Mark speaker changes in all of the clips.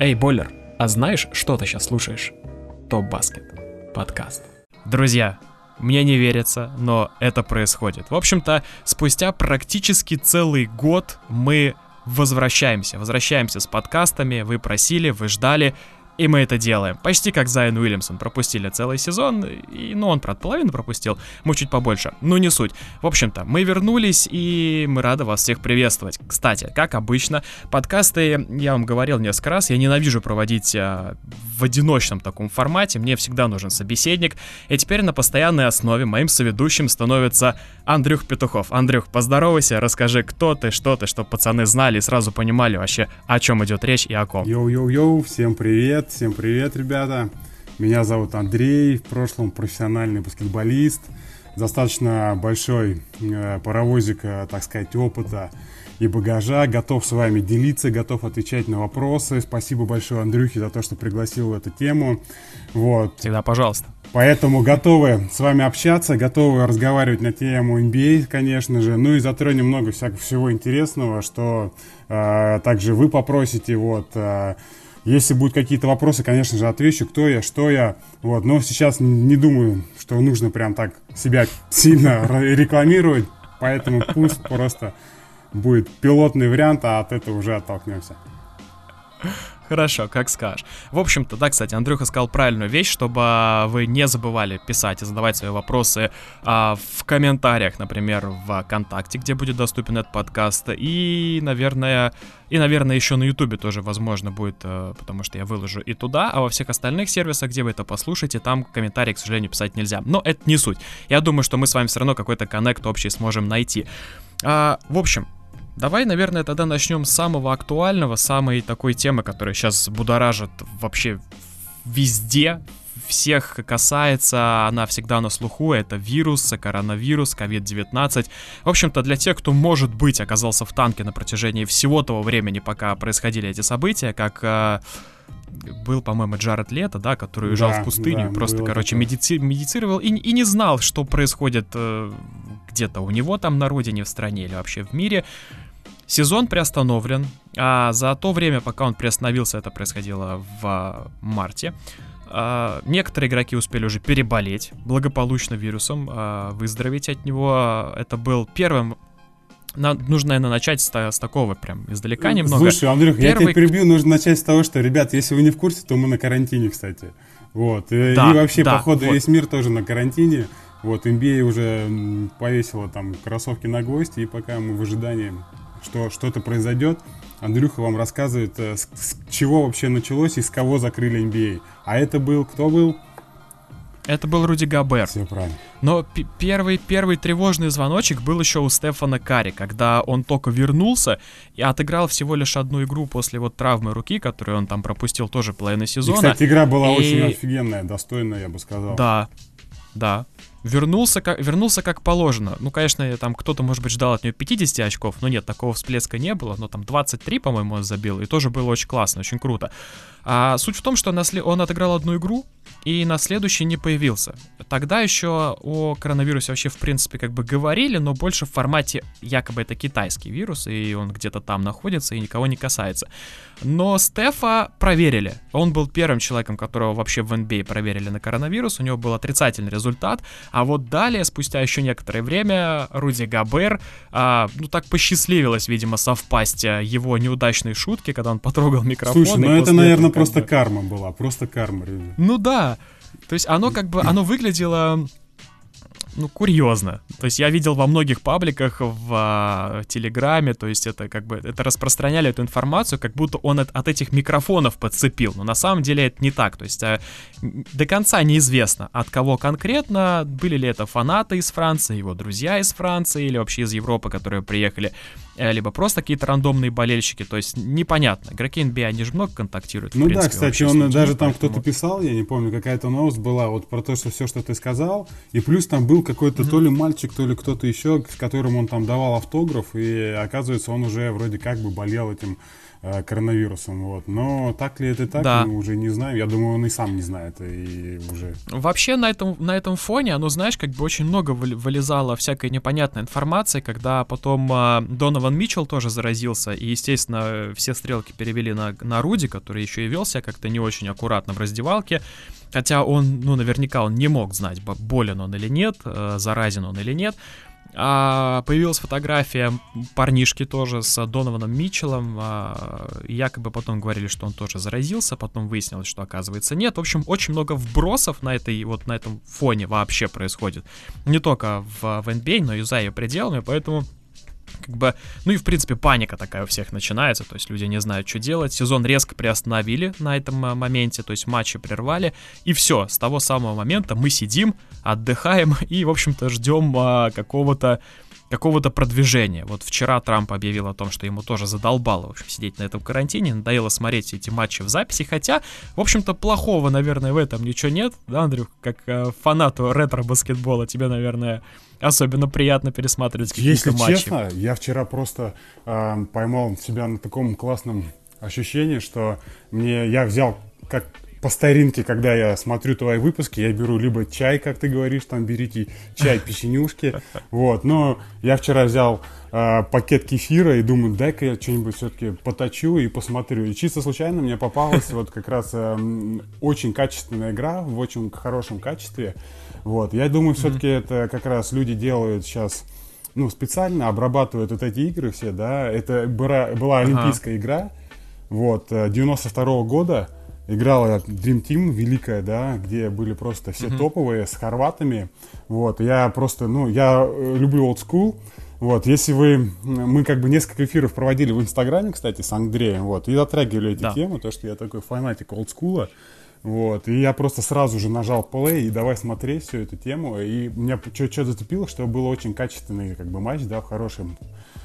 Speaker 1: Эй, Бойлер, а знаешь, что ты сейчас слушаешь? Топ Баскет. Подкаст. Друзья, мне не верится, но это происходит. В общем-то, спустя практически целый год мы возвращаемся. Возвращаемся с подкастами. Вы просили, вы ждали. И мы это делаем. Почти как Зайен Уильямсон. Пропустили целый сезон. И, ну, он, правда, половину пропустил. Мы чуть побольше. Ну, не суть. В общем-то, мы вернулись, и мы рады вас всех приветствовать. Кстати, как обычно, подкасты, я вам говорил несколько раз, я ненавижу проводить а, в одиночном таком формате. Мне всегда нужен собеседник. И теперь на постоянной основе моим соведущим становится Андрюх Петухов. Андрюх, поздоровайся, расскажи, кто ты, что ты, чтобы пацаны знали и сразу понимали вообще, о чем идет речь и о ком.
Speaker 2: Yo-yo-yo, всем привет. Всем привет, ребята. Меня зовут Андрей, в прошлом профессиональный баскетболист. Достаточно большой э, паровозик, э, так сказать, опыта и багажа. Готов с вами делиться, готов отвечать на вопросы. Спасибо большое Андрюхе за то, что пригласил в эту тему. Вот.
Speaker 1: Всегда пожалуйста.
Speaker 2: Поэтому готовы с вами общаться, готовы разговаривать на тему NBA, конечно же. Ну и затронем много всякого всего интересного, что э, также вы попросите. Вот. Э, если будут какие-то вопросы, конечно же, отвечу, кто я, что я. Вот. Но сейчас не думаю, что нужно прям так себя сильно рекламировать. Поэтому пусть просто будет пилотный вариант, а от этого уже оттолкнемся.
Speaker 1: Хорошо, как скажешь. В общем-то, да, кстати, Андрюха сказал правильную вещь, чтобы а, вы не забывали писать и задавать свои вопросы а, в комментариях, например, в ВКонтакте, где будет доступен этот подкаст, и, наверное, и, наверное, еще на Ютубе тоже возможно будет, а, потому что я выложу и туда, а во всех остальных сервисах, где вы это послушаете, там комментарии, к сожалению, писать нельзя. Но это не суть. Я думаю, что мы с вами все равно какой-то коннект общий сможем найти. А, в общем, Давай, наверное, тогда начнем с самого актуального, самой такой темы, которая сейчас будоражит вообще везде, всех касается, она всегда на слуху, это вирус, коронавирус, COVID-19. В общем-то, для тех, кто, может быть, оказался в танке на протяжении всего того времени, пока происходили эти события, как э, был, по-моему, Джаред Лето, да, который уезжал да, в пустыню, да, просто, короче, медици- медицировал и, и не знал, что происходит э, где-то у него там на родине, в стране или вообще в мире. Сезон приостановлен, а за то время, пока он приостановился, это происходило в марте, а, некоторые игроки успели уже переболеть благополучно вирусом, а, выздороветь от него. Это был первым на, нужно, наверное, начать с, с такого прям издалека немного.
Speaker 2: Слушай, Андрюх, Первый... я тебя перебью, нужно начать с того, что, ребят, если вы не в курсе, то мы на карантине, кстати. Вот. И, да, и вообще, да, походу, вот. весь мир тоже на карантине. Вот, NBA уже повесила там кроссовки на гвоздь, и пока мы в ожидании что что-то произойдет. Андрюха вам рассказывает, э, с, с чего вообще началось и с кого закрыли NBA. А это был, кто был?
Speaker 1: Это был Руди Габер.
Speaker 2: Все правильно.
Speaker 1: Но первый, первый тревожный звоночек был еще у Стефана Карри, когда он только вернулся и отыграл всего лишь одну игру после вот травмы руки, которую он там пропустил тоже половину сезона. И,
Speaker 2: кстати, игра была и... очень офигенная, достойная, я бы сказал.
Speaker 1: Да, да. Вернулся как, вернулся как положено. Ну, конечно, там кто-то, может быть, ждал от него 50 очков, но нет, такого всплеска не было. Но там 23, по-моему, он забил, и тоже было очень классно, очень круто. А суть в том, что он отыграл одну игру, и на следующий не появился. Тогда еще о коронавирусе вообще, в принципе, как бы говорили, но больше в формате якобы это китайский вирус, и он где-то там находится и никого не касается. Но Стефа проверили. Он был первым человеком, которого вообще в NBA проверили на коронавирус, у него был отрицательный результат, а вот далее, спустя еще некоторое время, Руди Габер, а, ну так посчастливилось, видимо, совпасть а, его неудачной шутки, когда он потрогал микрофон.
Speaker 2: Слушай, ну это, наверное, просто бы... карма была, просто карма.
Speaker 1: Ну да, то есть оно как бы, оно выглядело ну, курьезно. То есть я видел во многих пабликах в а, Телеграме, то есть это как бы, это распространяли эту информацию, как будто он от, от этих микрофонов подцепил. Но на самом деле это не так. То есть а, до конца неизвестно, от кого конкретно, были ли это фанаты из Франции, его друзья из Франции или вообще из Европы, которые приехали Э, либо просто какие-то рандомные болельщики, то есть непонятно. Игроки NBA, они же много контактируют.
Speaker 2: Ну принципе, да, кстати, он даже там поэтому... кто-то писал, я не помню, какая-то новость была вот про то, что все, что ты сказал, и плюс там был какой-то mm-hmm. то ли мальчик, то ли кто-то еще, с которым он там давал автограф, и оказывается, он уже вроде как бы болел этим коронавирусом, вот. Но так ли это так, да. мы уже не знаем. Я думаю, он и сам не знает, и уже...
Speaker 1: Вообще на этом, на этом фоне, оно, знаешь, как бы очень много вылезало всякой непонятной информации, когда потом э, Донован Митчелл тоже заразился, и, естественно, все стрелки перевели на, на Руди, который еще и велся как-то не очень аккуратно в раздевалке. Хотя он, ну, наверняка он не мог знать, болен он или нет, э, заразен он или нет. А появилась фотография парнишки тоже с Донованом Митчеллом. А, якобы потом говорили, что он тоже заразился, потом выяснилось, что оказывается нет. В общем, очень много вбросов на этой вот на этом фоне вообще происходит. Не только в, в NBA, но и за ее пределами, поэтому как бы, ну и в принципе паника такая у всех начинается, то есть люди не знают, что делать. Сезон резко приостановили на этом э, моменте, то есть матчи прервали, и все, с того самого момента мы сидим, отдыхаем и, в общем-то, ждем а, какого-то какого-то продвижения. Вот вчера Трамп объявил о том, что ему тоже задолбало, в общем, сидеть на этом карантине, надоело смотреть эти матчи в записи, хотя, в общем-то, плохого, наверное, в этом ничего нет, да, Андрюх, как э, фанату ретро-баскетбола тебе, наверное, особенно приятно пересматривать какие-то
Speaker 2: Если
Speaker 1: матчи.
Speaker 2: честно, я вчера просто э, поймал себя на таком классном ощущении, что мне я взял как по старинке, когда я смотрю твои выпуски, я беру либо чай, как ты говоришь, там берите чай, печенюшки, вот, но я вчера взял э, пакет кефира и думаю, дай-ка я что-нибудь все-таки поточу и посмотрю. И чисто случайно мне попалась вот как раз э, очень качественная игра в очень хорошем качестве, вот, я думаю, все-таки mm-hmm. это как раз люди делают сейчас ну, специально обрабатывают вот эти игры все, да, это была, была олимпийская ага. игра, вот, 92 -го года, играла Dream Team великая, да, где были просто все mm-hmm. топовые с хорватами. Вот, я просто, ну, я э, люблю old school. Вот, если вы, мы как бы несколько эфиров проводили в Инстаграме, кстати, с Андреем, вот, и затрагивали эти да. темы, то, что я такой фанатик олдскула. Вот, и я просто сразу же нажал play и давай смотреть всю эту тему. И меня что-то зацепило, что был очень качественный как бы матч, да, в хорошем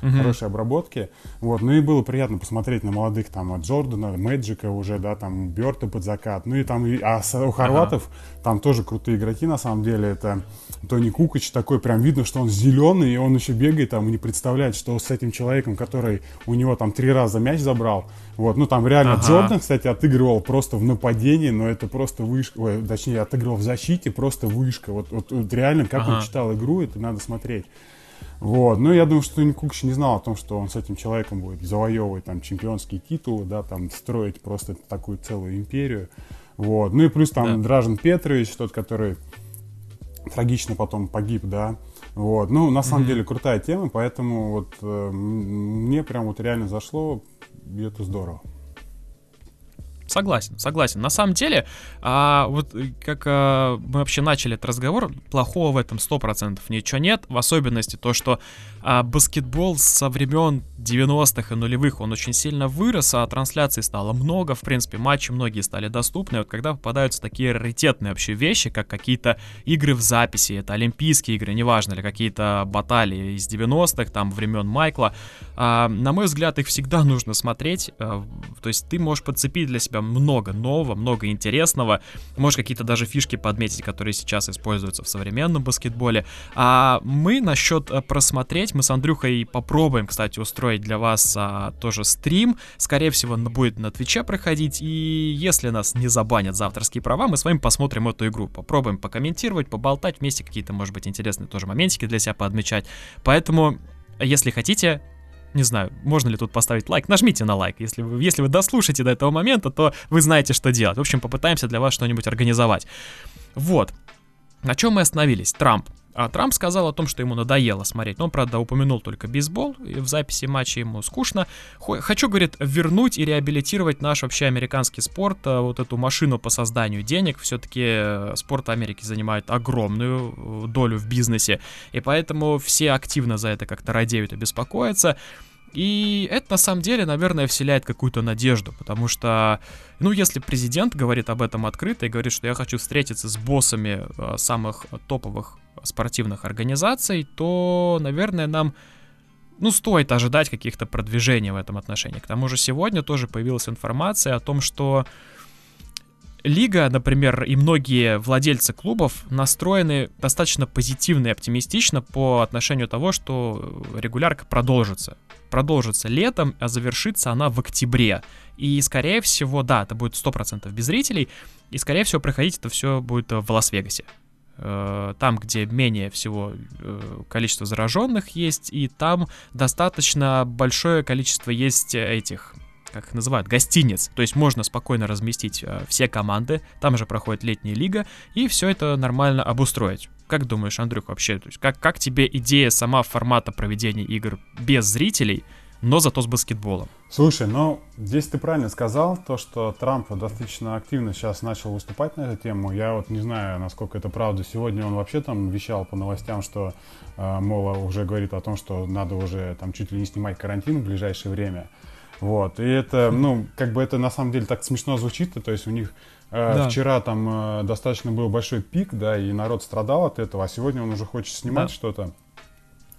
Speaker 2: угу. хорошей обработки. Вот, ну и было приятно посмотреть на молодых там Джордана, Мэджика уже, да, там Берта под закат. Ну и там, а у хорватов ага. там тоже крутые игроки на самом деле. Это Тони Кукач такой, прям видно, что он зеленый, и он еще бегает там и не представляет, что с этим человеком, который у него там три раза мяч забрал. Вот, ну там реально ага. Джордан, кстати, отыгрывал просто в нападении, но это просто вышка, ой, точнее, отыгрывал в защите, просто вышка. Вот, вот, вот реально, как ага. он читал игру, это надо смотреть. Вот. Ну, я думаю, что Тони Кукич не знал о том, что он с этим человеком будет завоевывать там чемпионские титулы, да, там строить просто такую целую империю. Вот. Ну и плюс там да. Дражен Петрович, тот, который трагично потом погиб, да. Вот. Ну, на самом mm-hmm. деле, крутая тема, поэтому вот э, мне прям вот реально зашло, и это здорово.
Speaker 1: Согласен, согласен. На самом деле, а, вот э, как а, мы вообще начали этот разговор, плохого в этом 100% ничего нет. В особенности то, что а, баскетбол со времен 90-х и нулевых, он очень сильно вырос, а трансляций стало много, в принципе, матчи многие стали доступны. Вот когда попадаются такие раритетные вообще вещи, как какие-то игры в записи, это олимпийские игры, неважно, или какие-то баталии из 90-х, там, времен Майкла, а, на мой взгляд, их всегда нужно смотреть. А, то есть ты можешь подцепить для себя много нового, много интересного. Можешь какие-то даже фишки подметить, которые сейчас используются в современном баскетболе. А мы насчет э, мы с Андрюхой попробуем, кстати, устроить для вас а, тоже стрим. Скорее всего, он будет на Твиче проходить. И если нас не забанят за авторские права, мы с вами посмотрим эту игру. Попробуем покомментировать, поболтать вместе, какие-то, может быть, интересные тоже моментики для себя поотмечать. Поэтому, если хотите, не знаю, можно ли тут поставить лайк, нажмите на лайк. Если вы, если вы дослушаете до этого момента, то вы знаете, что делать. В общем, попытаемся для вас что-нибудь организовать. Вот. На чем мы остановились? Трамп. А Трамп сказал о том, что ему надоело смотреть. Но он, правда, упомянул только бейсбол, и в записи матча ему скучно. Хочу, говорит, вернуть и реабилитировать наш вообще американский спорт, э, вот эту машину по созданию денег. Все-таки э, спорт Америки занимает огромную э, долю в бизнесе, и поэтому все активно за это как-то радеют и беспокоятся. И это на самом деле, наверное, вселяет какую-то надежду, потому что, ну, если президент говорит об этом открыто и говорит, что я хочу встретиться с боссами э, самых топовых спортивных организаций, то, наверное, нам, ну, стоит ожидать каких-то продвижений в этом отношении. К тому же сегодня тоже появилась информация о том, что Лига, например, и многие владельцы клубов настроены достаточно позитивно и оптимистично по отношению того, что регулярка продолжится продолжится летом, а завершится она в октябре. И, скорее всего, да, это будет 100% без зрителей, и, скорее всего, проходить это все будет в Лас-Вегасе. Э, там, где менее всего э, количество зараженных есть, и там достаточно большое количество есть этих как их называют, гостиниц. То есть можно спокойно разместить э, все команды, там же проходит летняя лига, и все это нормально обустроить. Как думаешь, Андрюх, вообще, то есть как, как тебе идея сама формата проведения игр без зрителей, но зато с баскетболом?
Speaker 2: Слушай, ну, здесь ты правильно сказал, то, что Трамп достаточно активно сейчас начал выступать на эту тему. Я вот не знаю, насколько это правда. Сегодня он вообще там вещал по новостям, что, э, мол, уже говорит о том, что надо уже там чуть ли не снимать карантин в ближайшее время. Вот, и это, ну, как бы это на самом деле так смешно звучит, то есть у них э, да. вчера там э, достаточно был большой пик, да, и народ страдал от этого, а сегодня он уже хочет снимать да. что-то.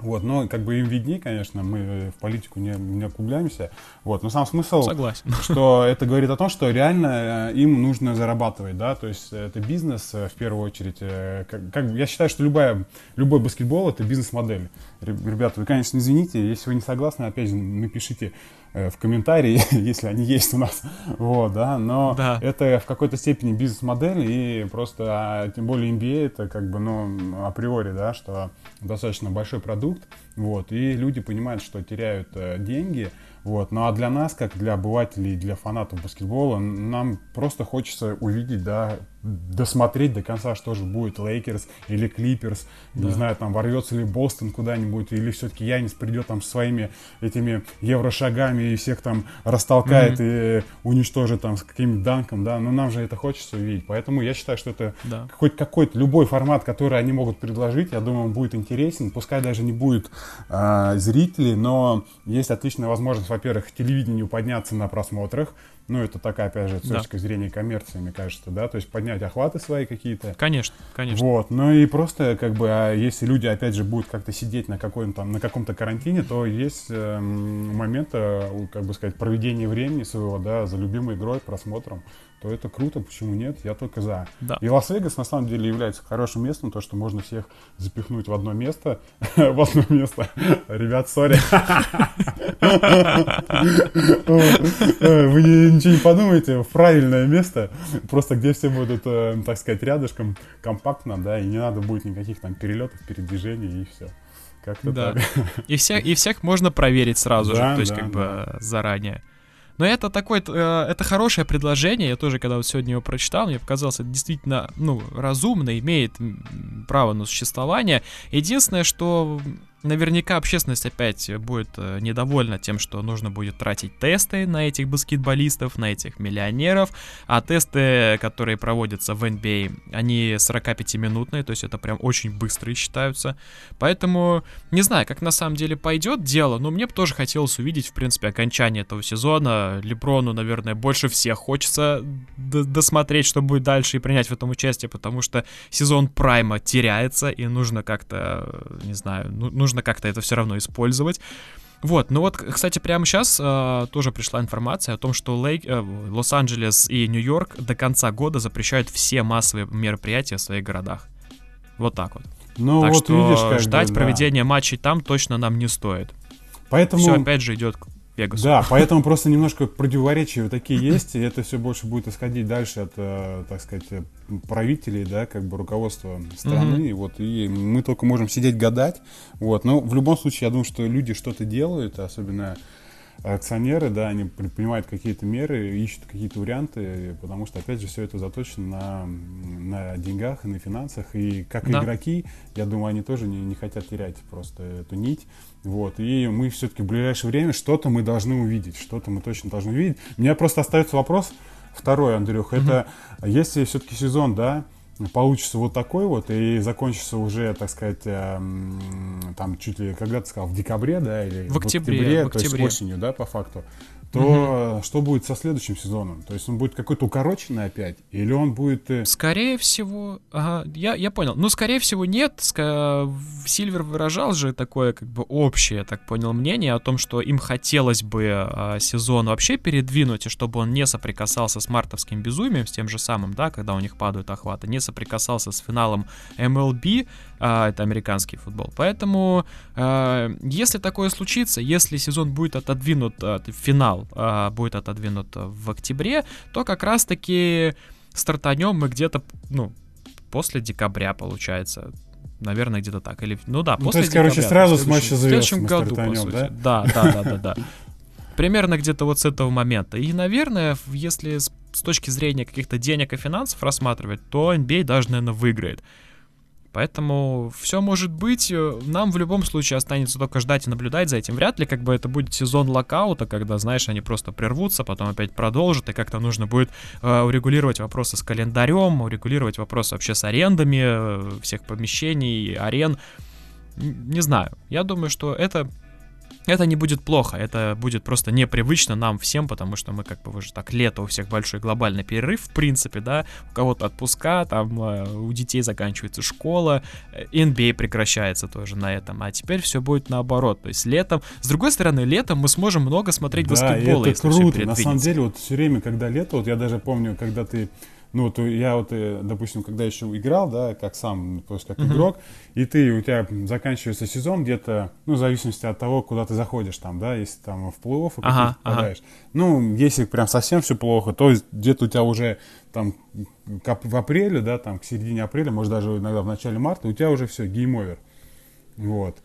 Speaker 2: Вот, но как бы им виднее, конечно, мы в политику не, не углубляемся. Вот, но сам смысл,
Speaker 1: Согласен.
Speaker 2: что это говорит о том, что реально э, им нужно зарабатывать, да, то есть это бизнес э, в первую очередь. Э, как, как, я считаю, что любая, любой баскетбол это бизнес-модель. Ребята, вы, конечно, извините, если вы не согласны, опять же, напишите в комментарии, если они есть у нас, вот, да, но да. это в какой-то степени бизнес-модель, и просто, а, тем более MBA, это как бы, ну, априори, да, что достаточно большой продукт, вот, и люди понимают, что теряют э, деньги, вот. Ну а для нас, как для обывателей, для фанатов баскетбола, нам просто хочется увидеть, да, досмотреть до конца, что же будет Лейкерс или Клиперс, да. не знаю, там ворвется ли Бостон куда-нибудь, или все-таки Янис придет там своими этими еврошагами и всех там растолкает mm-hmm. и уничтожит там с каким-нибудь данком, да, но нам же это хочется увидеть, поэтому я считаю, что это да. хоть какой-то любой формат, который они могут предложить, я думаю, он будет интересен, пускай даже не будет э, зрителей, но есть отличная возможность во-первых, телевидению подняться на просмотрах. Ну, это такая, опять же, с да. точки зрения коммерции, мне кажется, да, то есть поднять охваты свои какие-то.
Speaker 1: Конечно, конечно.
Speaker 2: Вот, ну и просто, как бы, а если люди, опять же, будут как-то сидеть на, какой там, на каком-то карантине, то есть э, момент, э, как бы сказать, проведения времени своего, да, за любимой игрой, просмотром то это круто, почему нет, я только за. Да. И Лас-Вегас на самом деле является хорошим местом, то, что можно всех запихнуть в одно место, в одно место. Ребят, сори. Вы ничего не подумайте, в правильное место, просто где все будут, э, так сказать, рядышком, компактно, да, и не надо будет никаких там перелетов, передвижений и все.
Speaker 1: Как-то да. так. И всех, и всех можно проверить сразу да, же, то есть да, как да. бы заранее. Но это такое, э, это хорошее предложение. Я тоже, когда вот сегодня его прочитал, мне показалось, это действительно, ну, разумно, имеет право на существование. Единственное, что Наверняка общественность опять будет э, недовольна тем, что нужно будет тратить тесты на этих баскетболистов, на этих миллионеров, а тесты, которые проводятся в NBA, а, они 45-минутные, то есть это прям очень быстрые считаются. Поэтому не знаю, как на самом деле пойдет дело, но мне бы тоже хотелось увидеть, в принципе, окончание этого сезона. Леброну, наверное, больше всех хочется досмотреть, что будет дальше и принять в этом участие, потому что сезон Прайма теряется, и нужно как-то, не знаю, ну, нужно нужно как-то это все равно использовать. Вот, ну вот, кстати, прямо сейчас э, тоже пришла информация о том, что Лейк, э, Лос-Анджелес и Нью-Йорк до конца года запрещают все массовые мероприятия в своих городах. Вот так вот. Ну, так вот что видишь, как ждать бы, да. проведения матчей там точно нам не стоит. Поэтому... Все опять же идет
Speaker 2: Вегасу. Да, поэтому просто немножко противоречия такие есть, и это все больше будет исходить дальше от, э, так сказать, правителей, да, как бы руководства страны, mm-hmm. вот, и мы только можем сидеть гадать, вот, но в любом случае, я думаю, что люди что-то делают, особенно акционеры, да, они принимают какие-то меры, ищут какие-то варианты, потому что, опять же, все это заточено на, на деньгах и на финансах. И как да. игроки, я думаю, они тоже не, не хотят терять просто эту нить. Вот. И мы все-таки в ближайшее время что-то мы должны увидеть, что-то мы точно должны увидеть. У меня просто остается вопрос, второй, Андрюх, mm-hmm. это если все-таки сезон, да, получится вот такой вот и закончится уже, так сказать, э, там чуть ли, когда ты сказал, в декабре, да, или
Speaker 1: в октябре, в октябре,
Speaker 2: в октябре. то есть осенью, да, по факту, то угу. что будет со следующим сезоном? То есть он будет какой-то укороченный опять? Или он будет... Э,
Speaker 1: скорее всего... Ага, я, я понял. Ну, скорее всего, нет. Сильвер выражал же такое, как бы, общее, я так понял, мнение о том, что им хотелось бы а, сезон вообще передвинуть, и чтобы он не соприкасался с мартовским безумием, с тем же самым, да, когда у них падают охваты, не соприкасался с финалом MLB, а, это американский футбол. Поэтому, а, если такое случится, если сезон будет отодвинут, а, финал а, будет отодвинут в октябре, то как раз-таки стартанем мы где-то, ну, после декабря, получается. Наверное, где-то так. Или, ну да,
Speaker 2: ну, после то есть, декабря. короче, сразу с матча звезд
Speaker 1: В следующем году, по сути. Да? да, да, да, да. Примерно где-то вот с этого момента. И, наверное, если с, с точки зрения каких-то денег и финансов рассматривать, то NBA даже, наверное, выиграет. Поэтому все может быть. Э, нам в любом случае останется только ждать и наблюдать за этим. Вряд ли как бы это будет сезон локаута, когда, знаешь, они просто прервутся, потом опять продолжат, и как-то нужно будет э, урегулировать вопросы с календарем, урегулировать вопросы вообще с арендами э, всех помещений, арен. Не знаю. Я думаю, что это это не будет плохо, это будет просто непривычно нам всем, потому что мы как бы уже так лето у всех большой глобальный перерыв, в принципе, да, у кого-то отпуска, там э, у детей заканчивается школа, NBA э, прекращается тоже на этом, а теперь все будет наоборот, то есть летом, с другой стороны, летом мы сможем много смотреть
Speaker 2: да,
Speaker 1: баскетбола,
Speaker 2: это круто, на самом деле, вот все время, когда лето, вот я даже помню, когда ты ну, вот я вот, э, допустим, когда еще играл, да, как сам, то есть как uh-huh. игрок, и ты, у тебя заканчивается сезон где-то, ну, в зависимости от того, куда ты заходишь там, да, если там в плей-офф ага, попадаешь. Ага. Ну, если прям совсем все плохо, то где-то у тебя уже там в апреле, да, там к середине апреля, может даже иногда в начале марта, у тебя уже все, game over. Вот.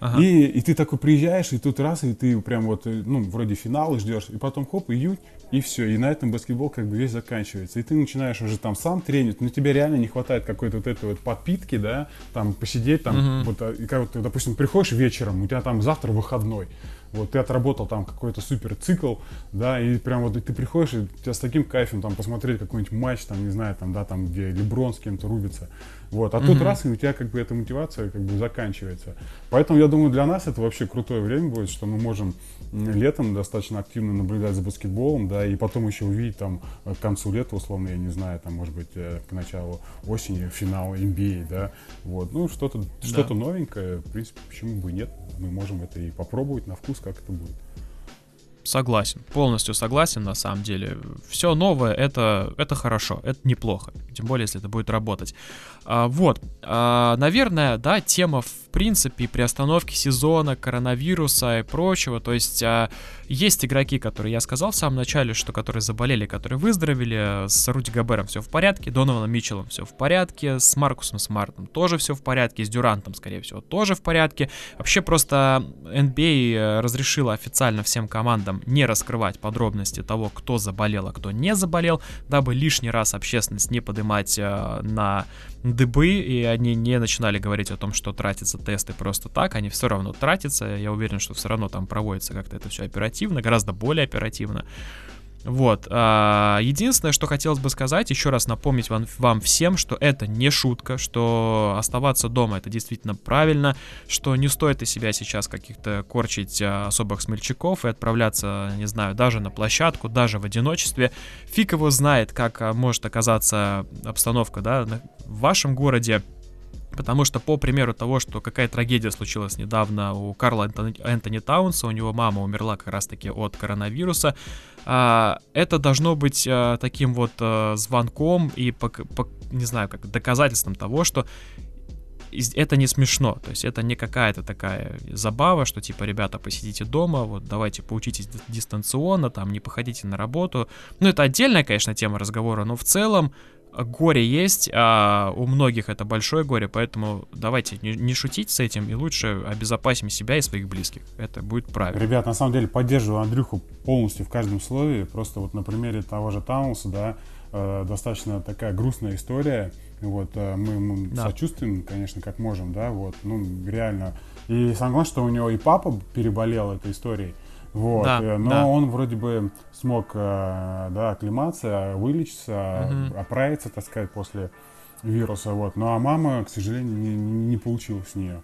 Speaker 2: Ага. И, и ты такой приезжаешь, и тут раз, и ты прям вот, э, ну, вроде финала ждешь, и потом хоп, июнь, и все. И на этом баскетбол как бы весь заканчивается. И ты начинаешь уже там сам тренить, но тебе реально не хватает какой-то вот этой вот подпитки, да, там посидеть, там, uh-huh. вот, а, и как вот ты, допустим, приходишь вечером, у тебя там завтра выходной, вот ты отработал там какой-то супер цикл, да, и прям вот ты приходишь, и у тебя с таким кайфом там посмотреть какой-нибудь матч, там, не знаю, там, да, там, где Леброн с кем-то рубится, вот, а mm-hmm. тут раз, и у тебя как бы эта мотивация как бы заканчивается. Поэтому я думаю, для нас это вообще крутое время будет, что мы можем летом достаточно активно наблюдать за баскетболом, да, и потом еще увидеть там к концу лета, условно, я не знаю, там, может быть, э, к началу осени финал NBA, да, вот, ну, что-то да. что новенькое, в принципе, почему бы и нет, мы можем это и попробовать на вкус, как это будет.
Speaker 1: Согласен, полностью согласен, на самом деле. Все новое это, это хорошо, это неплохо, тем более, если это будет работать. А, вот, а, наверное, да, тема принципе при остановке сезона, коронавируса и прочего, то есть а, есть игроки, которые я сказал в самом начале, что которые заболели, которые выздоровели, с Руди Габером все в порядке, Донованом Митчеллом все в порядке, с Маркусом Смартом тоже все в порядке, с Дюрантом, скорее всего, тоже в порядке. Вообще просто NBA разрешила официально всем командам не раскрывать подробности того, кто заболел, а кто не заболел, дабы лишний раз общественность не поднимать э, на дыбы, и они не начинали говорить о том, что тратятся тесты просто так, они все равно тратятся, я уверен, что все равно там проводится как-то это все оперативно, гораздо более оперативно. Вот. А, единственное, что хотелось бы сказать, еще раз напомнить вам, вам всем, что это не шутка, что оставаться дома это действительно правильно, что не стоит из себя сейчас каких-то корчить а, особых смельчаков и отправляться, не знаю, даже на площадку, даже в одиночестве. Фиг его знает, как а, может оказаться обстановка, да, в вашем городе. Потому что, по примеру того, что какая трагедия случилась недавно у Карла Энтони, Таунса, у него мама умерла как раз-таки от коронавируса, а, это должно быть а, таким вот а, звонком и, не знаю, как доказательством того, что это не смешно, то есть это не какая-то такая забава, что типа, ребята, посидите дома, вот давайте поучитесь дистанционно, там, не походите на работу. Ну, это отдельная, конечно, тема разговора, но в целом горе есть, а у многих это большое горе, поэтому давайте не, не шутить с этим и лучше обезопасим себя и своих близких. Это будет правильно.
Speaker 2: Ребят, на самом деле поддерживаю Андрюху полностью в каждом слове. Просто вот на примере того же Таунса, да, э, достаточно такая грустная история. Вот, э, мы ему да. сочувствуем, конечно, как можем, да, вот, ну, реально. И самое главное, что у него и папа переболел этой историей. Вот, да, э, но да. он вроде бы смог, э, да, оклематься, вылечиться, угу. оправиться, так сказать, после вируса, вот. Ну, а мама, к сожалению, не, не получилось у нее.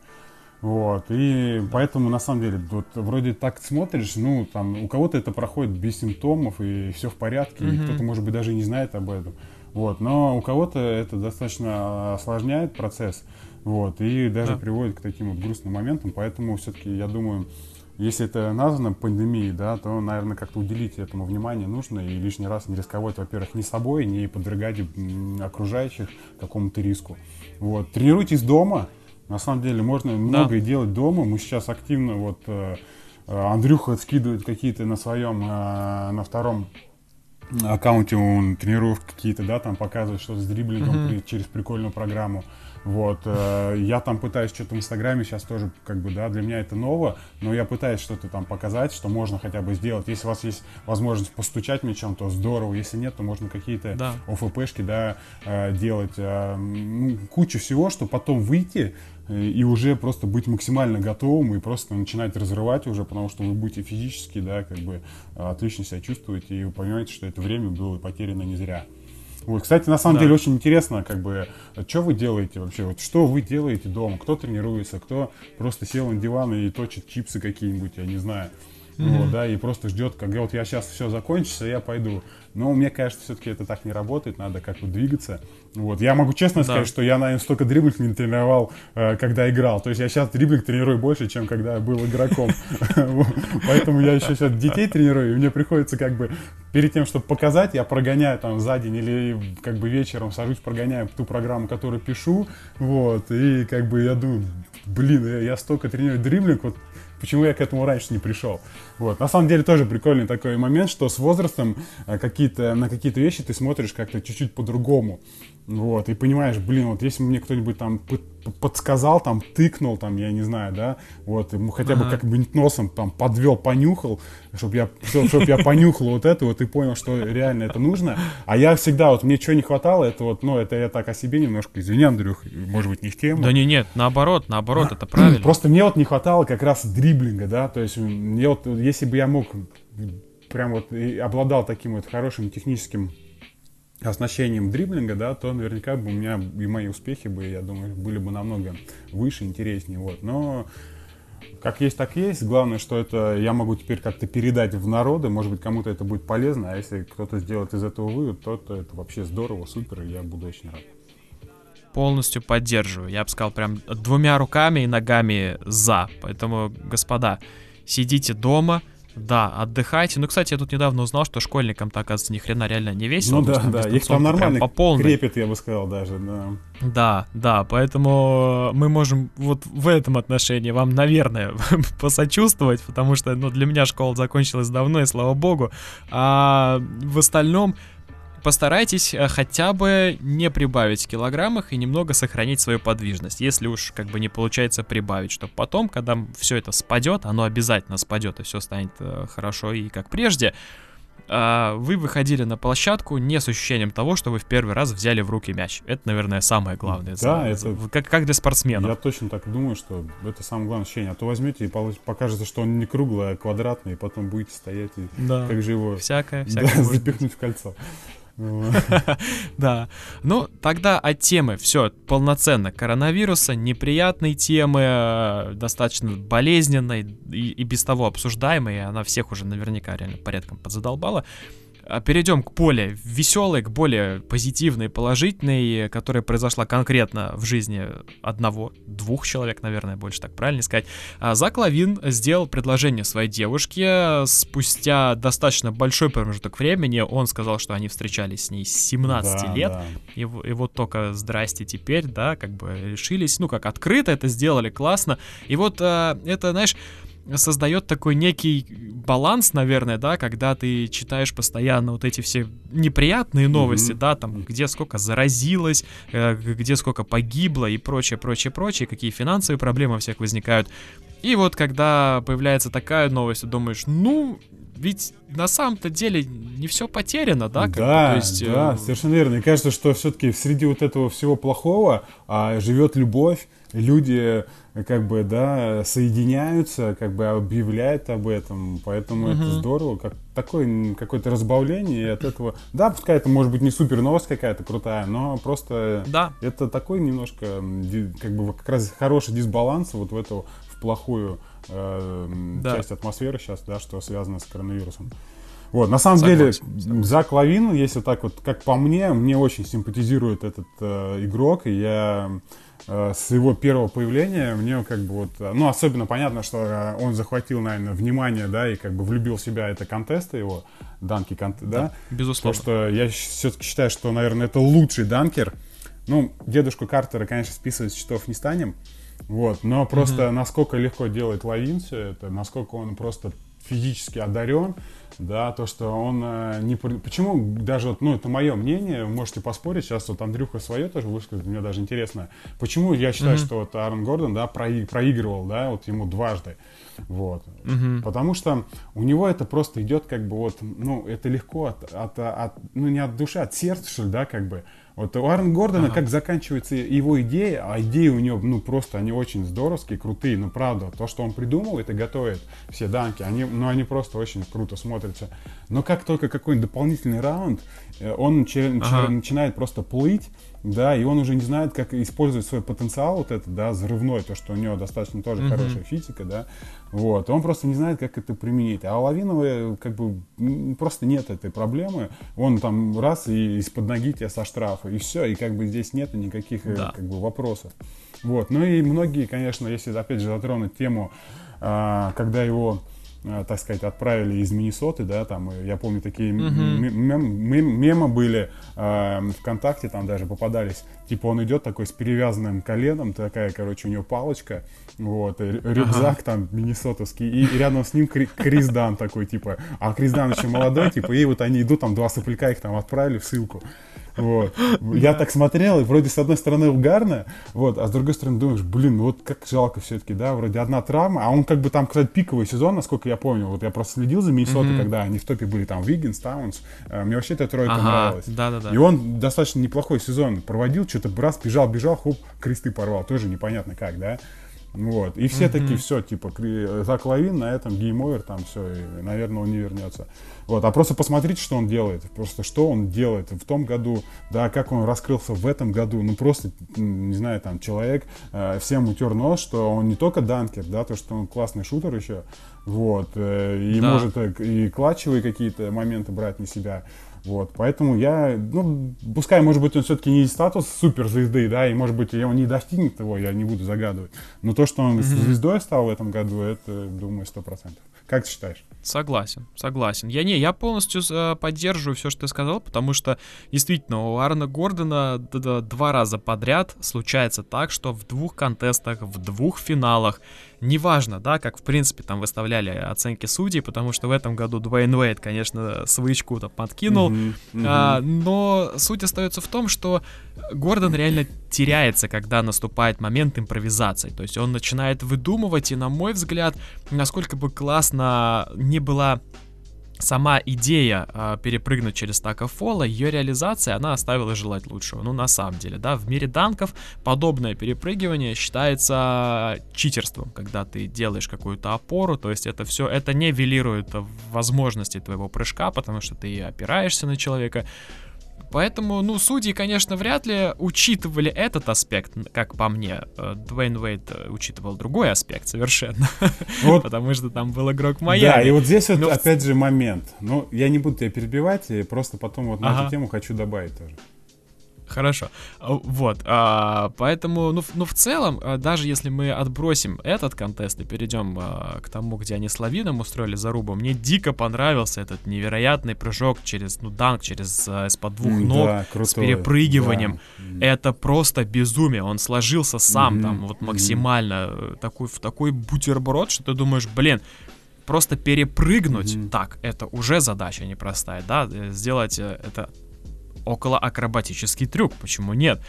Speaker 2: Вот, и поэтому, на самом деле, вот вроде так смотришь, ну, там, у кого-то это проходит без симптомов, и все в порядке, mm-hmm. и кто-то, может быть, даже не знает об этом. Вот, но у кого-то это достаточно осложняет процесс, вот, и даже да. приводит к таким вот грустным моментам, поэтому все-таки, я думаю, если это названо пандемией, да, то, наверное, как-то уделить этому внимание нужно и лишний раз не рисковать, во-первых, ни собой, не подвергать окружающих какому-то риску. Вот. Тренируйтесь дома, на самом деле можно да. многое делать дома. Мы сейчас активно вот э, э, Андрюха скидывает какие-то на своем, э, на втором аккаунте он тренировки какие-то, да, там показывает что-то с дриблингом mm-hmm. через прикольную программу. Вот, э, я там пытаюсь что-то в Инстаграме сейчас тоже, как бы, да, для меня это ново, но я пытаюсь что-то там показать, что можно хотя бы сделать. Если у вас есть возможность постучать мячом, то здорово, если нет, то можно какие-то да. ОФПшки, да, э, делать. Э, ну, кучу всего, что потом выйти, и уже просто быть максимально готовым и просто начинать разрывать уже, потому что вы будете физически, да, как бы отлично себя чувствовать и вы понимаете, что это время было потеряно не зря. Вот, кстати, на самом да. деле очень интересно, как бы, что вы делаете вообще, вот что вы делаете дома, кто тренируется, кто просто сел на диван и точит чипсы какие-нибудь, я не знаю. Mm-hmm. Вот, да, и просто ждет, когда вот я сейчас все закончится, я пойду. Но мне кажется, все-таки это так не работает, надо как-то двигаться. Вот. Я могу честно да. сказать, что я, наверное, столько дриблинг не тренировал, э, когда играл. То есть я сейчас дриблинг тренирую больше, чем когда я был игроком. Поэтому я еще сейчас детей тренирую, и мне приходится как бы перед тем, чтобы показать, я прогоняю там за день или как бы вечером сажусь, прогоняю ту программу, которую пишу, вот, и как бы я думаю, блин, я столько тренирую дриблинг, вот почему я к этому раньше не пришел. Вот. На самом деле тоже прикольный такой момент, что с возрастом э, какие-то, на какие-то вещи ты смотришь как-то чуть-чуть по-другому. Вот, и понимаешь, блин, вот если мне кто-нибудь там подсказал, там, тыкнул, там, я не знаю, да, вот, ему хотя ага. бы как-нибудь носом там подвел, понюхал, чтобы я, чтобы я понюхал вот это, вот, и понял, что реально это нужно. А я всегда, вот, мне чего не хватало, это вот, ну, это я так о себе немножко, извини, Андрюх, может быть, не в тему.
Speaker 1: Да не, нет, наоборот, наоборот, это правильно.
Speaker 2: Просто мне вот не хватало как раз дриблинга, да, то есть мне вот, если бы я мог прям вот обладал таким вот хорошим техническим оснащением дриблинга, да, то наверняка бы у меня и мои успехи бы, я думаю, были бы намного выше, интереснее, вот. Но как есть, так есть. Главное, что это я могу теперь как-то передать в народы. Может быть, кому-то это будет полезно. А если кто-то сделает из этого вывод, то, то это вообще здорово, супер, и я буду очень рад.
Speaker 1: Полностью поддерживаю. Я бы сказал, прям двумя руками и ногами за. Поэтому, господа, сидите дома, да, отдыхайте. Ну, кстати, я тут недавно узнал, что школьникам-то, оказывается, ни хрена реально не весело.
Speaker 2: Ну да, да, их там нормально по полной. крепит, я бы сказал, даже, да.
Speaker 1: Да, да, поэтому мы можем вот в этом отношении вам, наверное, посочувствовать, потому что, ну, для меня школа закончилась давно, и слава богу. А в остальном постарайтесь э, хотя бы не прибавить в килограммах и немного сохранить свою подвижность, если уж как бы не получается прибавить, чтобы потом, когда все это спадет, оно обязательно спадет и все станет э, хорошо и как прежде, а, вы выходили на площадку не с ощущением того, что вы в первый раз взяли в руки мяч. Это, наверное, самое главное.
Speaker 2: Да, это...
Speaker 1: Как, как для спортсменов.
Speaker 2: Я точно так думаю, что это самое главное ощущение. А то возьмете и покажется, что он не круглый, а квадратный, и потом будете стоять и да. как же его
Speaker 1: всякое, всякое
Speaker 2: да, запихнуть в кольцо.
Speaker 1: Да. Ну, тогда от темы все полноценно коронавируса, неприятной темы, э, достаточно болезненной и, без того обсуждаемой, она всех уже наверняка реально порядком подзадолбала. А перейдем к более веселой, к более позитивной, положительной, которая произошла конкретно в жизни одного, двух человек, наверное, больше так правильно сказать. А Зак Лавин сделал предложение своей девушке спустя достаточно большой промежуток времени. Он сказал, что они встречались с ней с 17 да, лет. Да. И, и вот только здрасте теперь, да, как бы решились, ну как открыто это сделали, классно. И вот э, это, знаешь, создает такой некий баланс, наверное, да, когда ты читаешь постоянно вот эти все неприятные новости, mm-hmm. да, там, где сколько заразилось, э, где сколько погибло и прочее, прочее, прочее, какие финансовые проблемы у всех возникают. И вот когда появляется такая новость, ты думаешь, ну, ведь на самом-то деле не все потеряно, да?
Speaker 2: Как да, то есть, да,
Speaker 1: э...
Speaker 2: совершенно верно. Мне кажется, что все-таки среди вот этого всего плохого а, живет любовь, люди как бы, да, соединяются, как бы объявляют об этом, поэтому mm-hmm. это здорово, как такое какое-то разбавление, и от этого, да, пускай это может быть не супер новость какая-то крутая, но просто
Speaker 1: да.
Speaker 2: это такой немножко, как бы, как раз хороший дисбаланс вот в эту, в плохую э, да. часть атмосферы сейчас, да, что связано с коронавирусом. Вот, на самом согласен, деле. Зак Лавин, если так вот, как по мне, мне очень симпатизирует этот э, игрок, и я э, с его первого появления мне как бы вот, ну, особенно понятно, что э, он захватил, наверное, внимание, да, и как бы влюбил в себя это контесты его, данки, конт, да? да?
Speaker 1: Безусловно.
Speaker 2: Потому что я все-таки считаю, что, наверное, это лучший данкер. Ну, дедушку Картера, конечно, списывать с счетов не станем, вот, но просто mm-hmm. насколько легко делает Лавин все это, насколько он просто физически одарен, да, то, что он э, не... Почему даже, вот, ну, это мое мнение, можете поспорить, сейчас вот Андрюха свое тоже высказать, мне даже интересно, почему я считаю, mm-hmm. что вот Аарон Гордон, да, прои- проигрывал, да, вот ему дважды, вот, mm-hmm. потому что у него это просто идет как бы вот, ну, это легко от, от, от, ну, не от души, от сердца, что ли, да, как бы, вот у Аарона Гордона, ага. как заканчивается его идея, а идеи у него, ну, просто они очень здоровские, крутые, ну, правда, то, что он придумал, это готовит все данки, они, ну, они просто очень круто смотрятся. Но как только какой-нибудь дополнительный раунд, э, он ага. начинает просто плыть, да, и он уже не знает, как использовать свой потенциал вот это, да, взрывной, то, что у него достаточно тоже mm-hmm. хорошая физика, да, вот, он просто не знает, как это применить. А у Лавинова как бы просто нет этой проблемы, он там раз и из-под ноги тебя со штрафа, и все, и как бы здесь нет никаких э, да. как бы вопросов. Вот, ну и многие, конечно, если опять же затронуть тему, а, когда его Э, так сказать, отправили из Миннесоты, да, там, я помню, такие uh-huh. мем, мемы были э, ВКонтакте, там даже попадались, типа он идет такой с перевязанным коленом, такая, короче, у него палочка, вот, рюкзак uh-huh. там миннесотовский, и рядом с ним Крис Дан такой, типа, а Крис Дан еще молодой, типа, и вот они идут, там два сопляка их там отправили в ссылку, вот. Я так смотрел, и вроде с одной стороны угарно, вот, а с другой стороны думаешь, блин, ну вот как жалко все-таки, да, вроде одна травма, а он как бы там, кстати, пиковый сезон, насколько я помню, вот я просто следил за Миннесотой, mm-hmm. когда они в топе были, там, Виггинс, Таунс, э, мне вообще эта тройка ага, нравилась.
Speaker 1: Да-да-да.
Speaker 2: И он достаточно неплохой сезон проводил, что-то раз бежал, бежал, хоп, кресты порвал, тоже непонятно как, да. Вот. И все mm-hmm. такие, все, типа, Зак Лавин на этом game там все, и, наверное, он не вернется. Вот. А просто посмотрите, что он делает. Просто что он делает в том году, да, как он раскрылся в этом году. Ну, просто, не знаю, там, человек э, всем утер нос, что он не только данкер, да, то, что он классный шутер еще, вот, э, и да. может э, и клатчевые какие-то моменты брать на себя. Вот, поэтому я, ну, пускай, может быть, он все-таки не статус суперзвезды, да, и, может быть, он не достигнет его, я не буду загадывать. Но то, что он mm-hmm. звездой стал в этом году, это, думаю, сто процентов. Как ты считаешь?
Speaker 1: Согласен, согласен. Я не, я полностью э, поддерживаю все, что ты сказал, потому что действительно у Аарона Гордона два раза подряд случается так, что в двух контестах, в двух финалах неважно, да, как в принципе там выставляли оценки судей, потому что в этом году Дуэйн Уэйд, конечно, свычку то подкинул, mm-hmm, mm-hmm. А, но суть остается в том, что Гордон реально теряется, когда наступает момент импровизации, то есть он начинает выдумывать, и на мой взгляд, насколько бы классно не была сама идея э, перепрыгнуть через стак фола, ее реализация, она оставила желать лучшего. Ну, на самом деле, да, в мире данков подобное перепрыгивание считается читерством, когда ты делаешь какую-то опору, то есть это все, это не велирует возможности твоего прыжка, потому что ты опираешься на человека, Поэтому, ну, судьи, конечно, вряд ли учитывали этот аспект, как по мне. Э, Дуэйн Уэйд э, учитывал другой аспект совершенно. Вот. Потому что там был игрок Майами.
Speaker 2: Да, и вот здесь вот Но... опять же момент. Ну, я не буду тебя перебивать, просто потом вот на ага. эту тему хочу добавить тоже.
Speaker 1: Хорошо. А, вот. А, поэтому, ну, ну, в целом, а, даже если мы отбросим этот контест и перейдем а, к тому, где они с Лавином устроили зарубу, мне дико понравился этот невероятный прыжок через, ну, данк через а, из-под двух ног да, с перепрыгиванием. Да. Это просто безумие. Он сложился сам mm-hmm. там вот максимально mm-hmm. такой, в такой бутерброд, что ты думаешь, блин, просто перепрыгнуть mm-hmm. так, это уже задача непростая, да, сделать э, это около акробатический трюк, почему нет?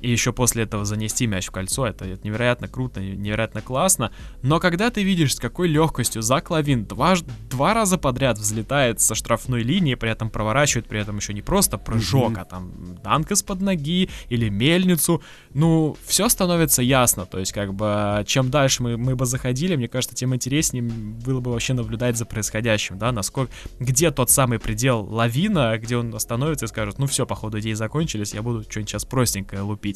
Speaker 1: И еще после этого занести мяч в кольцо, это, это невероятно круто, невероятно классно. Но когда ты видишь, с какой легкостью Зак Лавин два, два раза подряд взлетает со штрафной линии, при этом проворачивает, при этом еще не просто прыжок, mm-hmm. а там данк из-под ноги или мельницу, ну, все становится ясно. То есть, как бы, чем дальше мы, мы бы заходили, мне кажется, тем интереснее было бы вообще наблюдать за происходящим, да, насколько, где тот самый предел лавина, где он остановится и скажет, ну все, походу, идеи закончились, я буду что-нибудь сейчас простенькое лупить.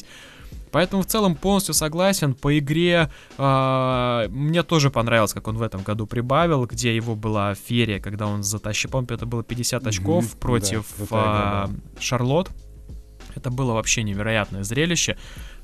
Speaker 1: Поэтому в целом полностью согласен. По игре э, мне тоже понравилось, как он в этом году прибавил, где его была ферия, когда он затащил, помню, это было 50 очков mm-hmm, против да, э, Шарлот. Это было вообще невероятное зрелище.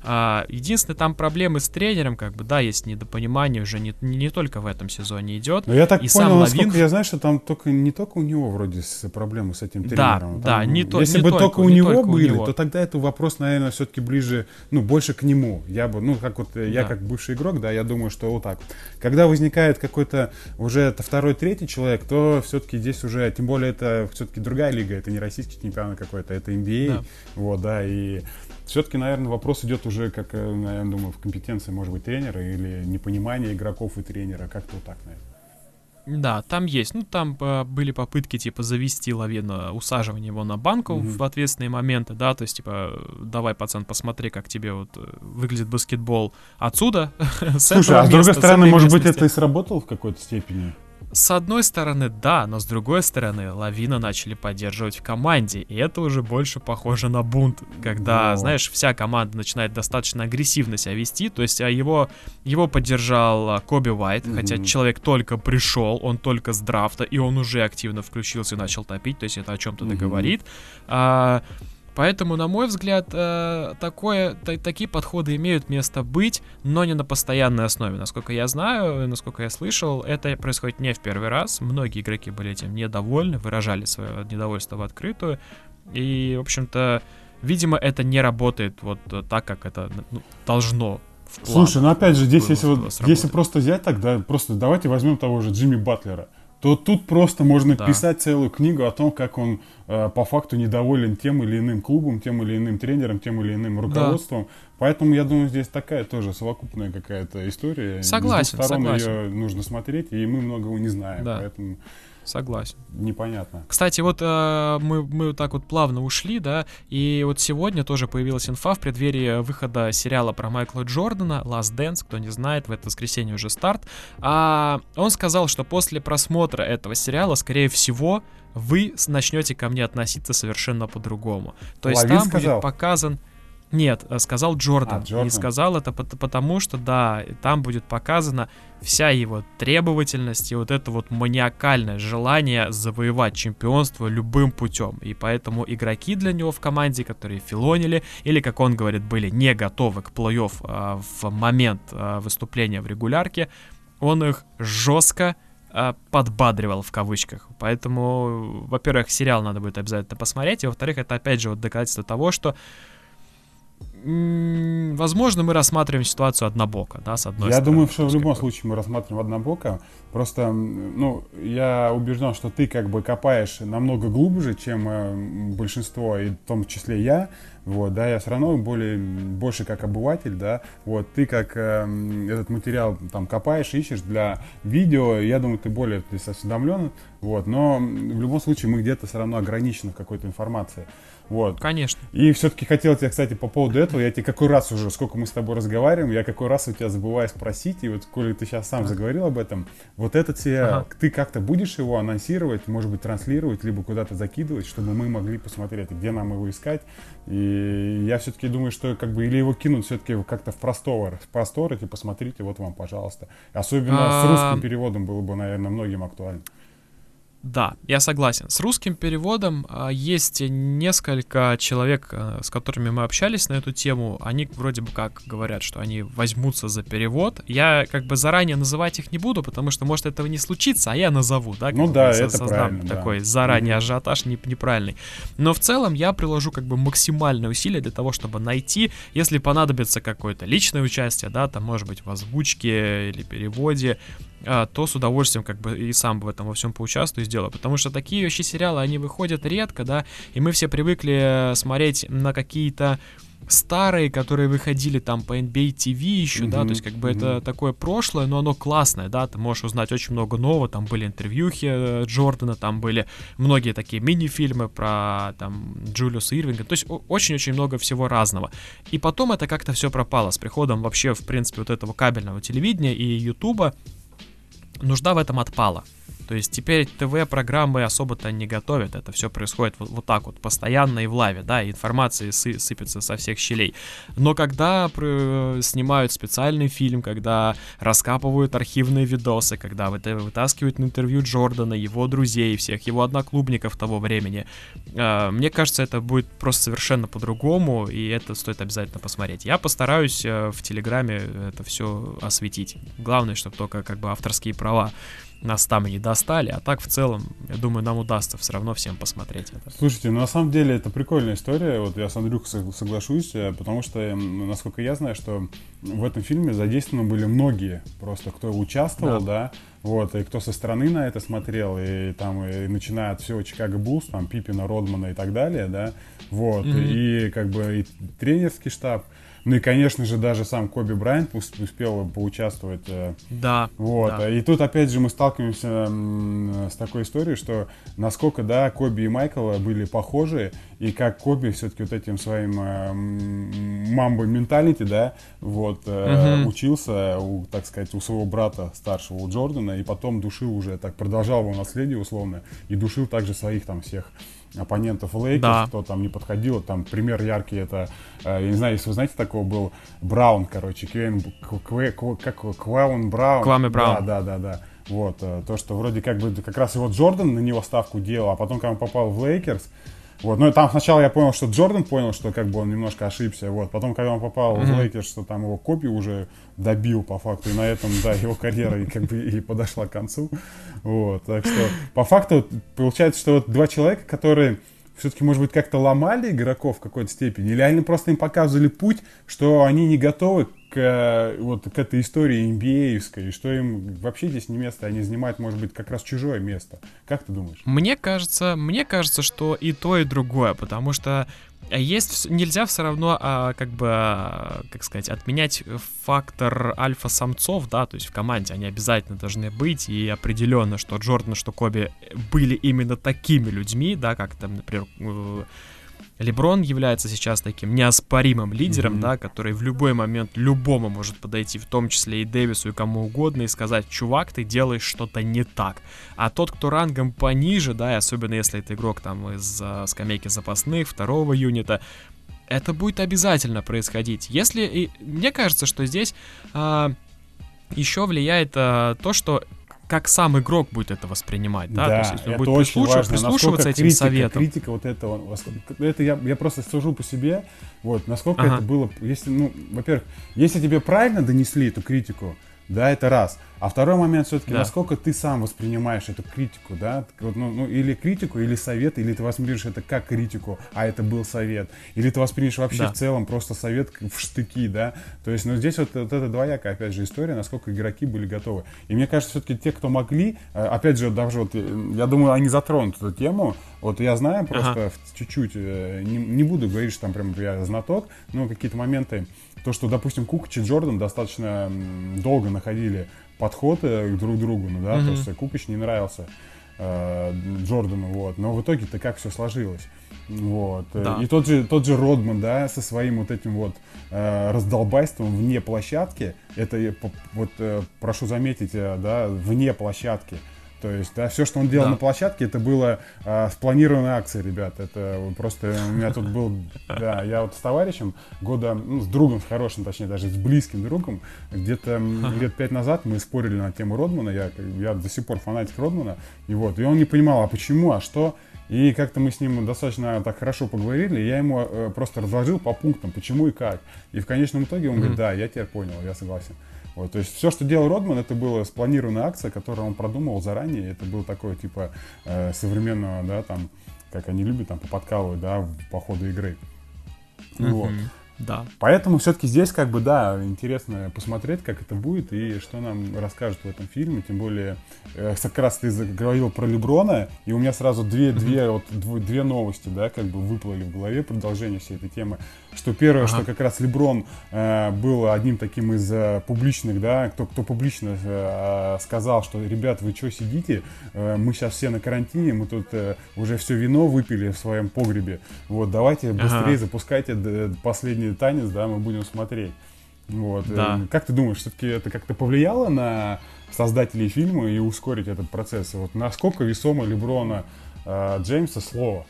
Speaker 1: А, единственное, там проблемы с тренером, как бы, да, есть недопонимание уже не, не, не только в этом сезоне идет.
Speaker 2: Но я так и понял, сам насколько я знаю, что там только не только у него вроде с, проблемы с этим тренером.
Speaker 1: Да, там, да, не, то,
Speaker 2: Если
Speaker 1: не
Speaker 2: бы
Speaker 1: только,
Speaker 2: только у него только были, у него. то тогда это вопрос, наверное, все-таки ближе, ну, больше к нему. Я бы, ну, как вот, я да. как бывший игрок, да, я думаю, что вот так. Когда возникает какой-то уже это второй, третий человек, то все-таки здесь уже, тем более это все-таки другая лига, это не российский чемпионат какой-то, это NBA, да. вот, да, и все-таки, наверное, вопрос идет уже, как, э, наверное, думаю, в компетенции, может быть, тренера или непонимание игроков и тренера, как-то вот так, наверное.
Speaker 1: Да, там есть. Ну, там э, были попытки, типа, завести Лавина, усаживание его на банку mm-hmm. в ответственные моменты, да, то есть, типа, давай, пацан, посмотри, как тебе вот э, выглядит баскетбол отсюда.
Speaker 2: Слушай, а с другой стороны, может быть, это и сработало в какой-то степени?
Speaker 1: С одной стороны, да, но с другой стороны, Лавина начали поддерживать в команде, и это уже больше похоже на бунт, когда, но... знаешь, вся команда начинает достаточно агрессивно себя вести, то есть а его, его поддержал а, Коби Уайт, mm-hmm. хотя человек только пришел, он только с драфта, и он уже активно включился и начал топить, то есть это о чем-то mm-hmm. говорит. А, Поэтому, на мой взгляд, э, такое, такие подходы имеют место быть, но не на постоянной основе. Насколько я знаю, насколько я слышал, это происходит не в первый раз. Многие игроки были этим недовольны, выражали свое недовольство в открытую. И, в общем-то, видимо, это не работает вот так, как это ну, должно
Speaker 2: Слушай, ну опять же, здесь, если, вот, если просто взять так, да, просто давайте возьмем того же Джимми Батлера то тут просто можно да. писать целую книгу о том, как он э, по факту недоволен тем или иным клубом, тем или иным тренером, тем или иным руководством. Да. Поэтому я думаю, здесь такая тоже совокупная какая-то история.
Speaker 1: Согласен, С сторон согласен. ее
Speaker 2: нужно смотреть, и мы многого не знаем. Да. Поэтому
Speaker 1: Согласен.
Speaker 2: Непонятно.
Speaker 1: Кстати, вот э, мы, мы так вот плавно ушли, да, и вот сегодня тоже появилась инфа в преддверии выхода сериала про Майкла Джордана Last Dance, кто не знает, в это воскресенье уже старт. А он сказал, что после просмотра этого сериала, скорее всего, вы начнете ко мне относиться совершенно по-другому. То есть Лавин там сказал? будет показан... Нет, э, сказал Джордан. А, Джордан. И сказал это потому, что, да, там будет показана вся его требовательность и вот это вот маниакальное желание завоевать чемпионство любым путем. И поэтому игроки для него в команде, которые филонили, или, как он говорит, были не готовы к плей-офф а, в момент а, выступления в регулярке, он их жестко а, подбадривал в кавычках. Поэтому, во-первых, сериал надо будет обязательно посмотреть, и во-вторых, это опять же вот доказательство того, что возможно, мы рассматриваем ситуацию однобоко, да, с одной
Speaker 2: я
Speaker 1: стороны.
Speaker 2: Я думаю, что в любом случае мы рассматриваем однобоко. Просто, ну, я убежден, что ты как бы копаешь намного глубже, чем э, большинство, и в том числе я. Вот, да, я все равно более, больше как обыватель, да. Вот, ты как э, этот материал там копаешь, ищешь для видео, я думаю, ты более ты осведомлен. Вот, но в любом случае мы где-то все равно ограничены в какой-то информации. Вот.
Speaker 1: Конечно.
Speaker 2: И все-таки хотел тебя, кстати, по поводу этого, я тебе какой раз уже, сколько мы с тобой разговариваем, я какой раз у тебя забываю спросить, и вот, коли ты сейчас сам заговорил об этом, вот этот сериал, ага. ты как-то будешь его анонсировать, может быть, транслировать, либо куда-то закидывать, чтобы мы могли посмотреть, где нам его искать. И я все-таки думаю, что как бы или его кинут все-таки как-то в простор, в простор, и посмотрите, вот вам, пожалуйста. Особенно с русским переводом было бы, наверное, многим актуально.
Speaker 1: Да, я согласен. С русским переводом а, есть несколько человек, а, с которыми мы общались на эту тему. Они вроде бы как говорят, что они возьмутся за перевод. Я как бы заранее называть их не буду, потому что может этого не случиться, а я назову, да?
Speaker 2: Ну да, это правильно.
Speaker 1: Такой да. заранее ажиотаж не, неправильный. Но в целом я приложу как бы максимальные усилия для того, чтобы найти, если понадобится какое-то личное участие, да, там может быть в озвучке или переводе, то с удовольствием как бы и сам в этом во всем поучаствую и сделаю. Потому что такие вообще сериалы, они выходят редко, да, и мы все привыкли э, смотреть на какие-то старые, которые выходили там по NBA TV еще, mm-hmm. да, то есть как бы mm-hmm. это такое прошлое, но оно классное, да, ты можешь узнать очень много нового, там были интервьюхи э, Джордана, там были многие такие мини-фильмы про там Джулиуса Ирвинга, то есть очень-очень много всего разного. И потом это как-то все пропало с приходом вообще, в принципе, вот этого кабельного телевидения и Ютуба, нужда в этом отпала. То есть теперь ТВ-программы особо-то не готовят, это все происходит вот, вот так вот, постоянно и в лаве, да, и информация сы сыпется со всех щелей. Но когда снимают специальный фильм, когда раскапывают архивные видосы, когда вытаскивают на интервью Джордана, его друзей, всех его одноклубников того времени, э, мне кажется, это будет просто совершенно по-другому, и это стоит обязательно посмотреть. Я постараюсь э, в Телеграме это все осветить. Главное, чтобы только как бы авторские права нас там и не достали, а так в целом, я думаю, нам удастся все равно всем посмотреть это.
Speaker 2: Слушайте, ну на самом деле это прикольная история, вот я с Андрюхой соглашусь, э, потому что, насколько я знаю, что в этом фильме задействованы были многие, просто кто участвовал, да, да вот, и кто со стороны на это смотрел, и там, и начиная от всего Чикаго Буллс, там, Пипина, Родмана и так далее, да, вот, mm-hmm. и как бы и тренерский штаб, ну и, конечно же, даже сам Коби Брайант успел поучаствовать. Э,
Speaker 1: да.
Speaker 2: Вот.
Speaker 1: Да.
Speaker 2: И тут, опять же, мы сталкиваемся с такой историей, что насколько, да, Коби и Майкл были похожи, и как Коби все-таки вот этим своим э, мамбой менталити, да, вот, угу. учился, у, так сказать, у своего брата старшего, у Джордана, и потом душил уже, так продолжал его наследие условно, и душил также своих там всех оппонентов Лейкерс, да. кто там не подходил. Там пример яркий это, э, я не знаю, если вы знаете, такого был Браун, короче, Квейн, Кве, как Кваун Браун.
Speaker 1: Квами Браун.
Speaker 2: Да, да, да, да. Вот, э, то, что вроде как бы как раз его Джордан на него ставку делал, а потом, когда он попал в Лейкерс, вот, ну и там сначала я понял, что Джордан понял, что как бы он немножко ошибся, вот. Потом, когда он попал mm-hmm. в Лейкерс, что там его Коби уже добил по факту, и на этом, да, его карьера и как бы и подошла к концу, вот. Так что по факту получается, что вот два человека, которые все-таки, может быть, как-то ломали игроков в какой-то степени, или они просто им показывали путь, что они не готовы к, вот, к этой истории NBA, что им вообще здесь не место, они занимают, может быть, как раз чужое место. Как ты думаешь?
Speaker 1: Мне кажется, мне кажется, что и то, и другое, потому что есть нельзя все равно, а, как бы, а, как сказать, отменять фактор альфа-самцов, да, то есть в команде. Они обязательно должны быть, и определенно, что Джордан, что Коби были именно такими людьми, да, как там, например, Леброн является сейчас таким неоспоримым лидером, mm-hmm. да, который в любой момент любому может подойти, в том числе и Дэвису и кому угодно, и сказать, чувак, ты делаешь что-то не так. А тот, кто рангом пониже, да, и особенно если это игрок там из uh, скамейки запасных, второго юнита, это будет обязательно происходить. Если, и мне кажется, что здесь uh, еще влияет uh, то, что как сам игрок будет это воспринимать, да,
Speaker 2: да
Speaker 1: то есть если
Speaker 2: он
Speaker 1: будет
Speaker 2: очень прислуш... важно,
Speaker 1: прислушиваться этим критика, советам.
Speaker 2: Критика вот этого, это я, я просто сужу по себе, вот, насколько ага. это было, если, ну, во-первых, если тебе правильно донесли эту критику, да, это раз. А второй момент все-таки, да. насколько ты сам воспринимаешь эту критику, да, ну, ну, или критику, или совет, или ты воспринимаешь это как критику, а это был совет, или ты воспринимаешь вообще да. в целом просто совет в штыки, да, то есть, ну, здесь вот, вот эта двоякая, опять же, история, насколько игроки были готовы. И мне кажется, все-таки те, кто могли, э, опять же, даже вот, э, я думаю, они затронут эту тему, вот я знаю просто ага. чуть-чуть, э, не, не буду говорить, что там прям я знаток, но какие-то моменты, то, что, допустим, Кукач и Джордан достаточно долго находили подходы друг к другу, ну да, mm-hmm. то есть Кукач не нравился э, Джордану, вот, но в итоге-то как все сложилось. Вот. Да. И тот же, тот же Родман, да, со своим вот этим вот э, раздолбайством вне площадки, это, вот, э, прошу заметить, э, да, вне площадки, то есть, да, все, что он делал да. на площадке, это было а, спланированная акция, ребят. Это просто у меня тут был, да, я вот с товарищем года, ну, с другом, с хорошим, точнее, даже с близким другом, где-то лет пять назад мы спорили на тему Родмана, я, я до сих пор фанатик Родмана, и вот, и он не понимал, а почему, а что, и как-то мы с ним достаточно так хорошо поговорили, я ему э, просто разложил по пунктам, почему и как. И в конечном итоге он mm-hmm. говорит, да, я тебя понял, я согласен. Вот, то есть все, что делал Родман, это была спланированная акция, которую он продумывал заранее. Это был такой типа э, современного, да, там, как они любят там поподкалывать, да, по ходу игры. Вот.
Speaker 1: Да.
Speaker 2: Поэтому все-таки здесь, как бы, да, интересно посмотреть, как это будет и что нам расскажут в этом фильме. Тем более, э, как раз ты говорил про Леброна, и у меня сразу две, две, вот, две новости, да, как бы выплыли в голове, продолжение всей этой темы. Что первое, ага. что как раз Леброн э, был одним таким из э, публичных, да, кто, кто публично э, сказал, что, ребят, вы что сидите, э, мы сейчас все на карантине, мы тут э, уже все вино выпили в своем погребе, вот, давайте быстрее ага. запускайте последний танец, да, мы будем смотреть. Вот. Да. Э, как ты думаешь, все-таки это как-то повлияло на создателей фильма и ускорить этот процесс? Вот насколько весомо Леброна э, Джеймса слово?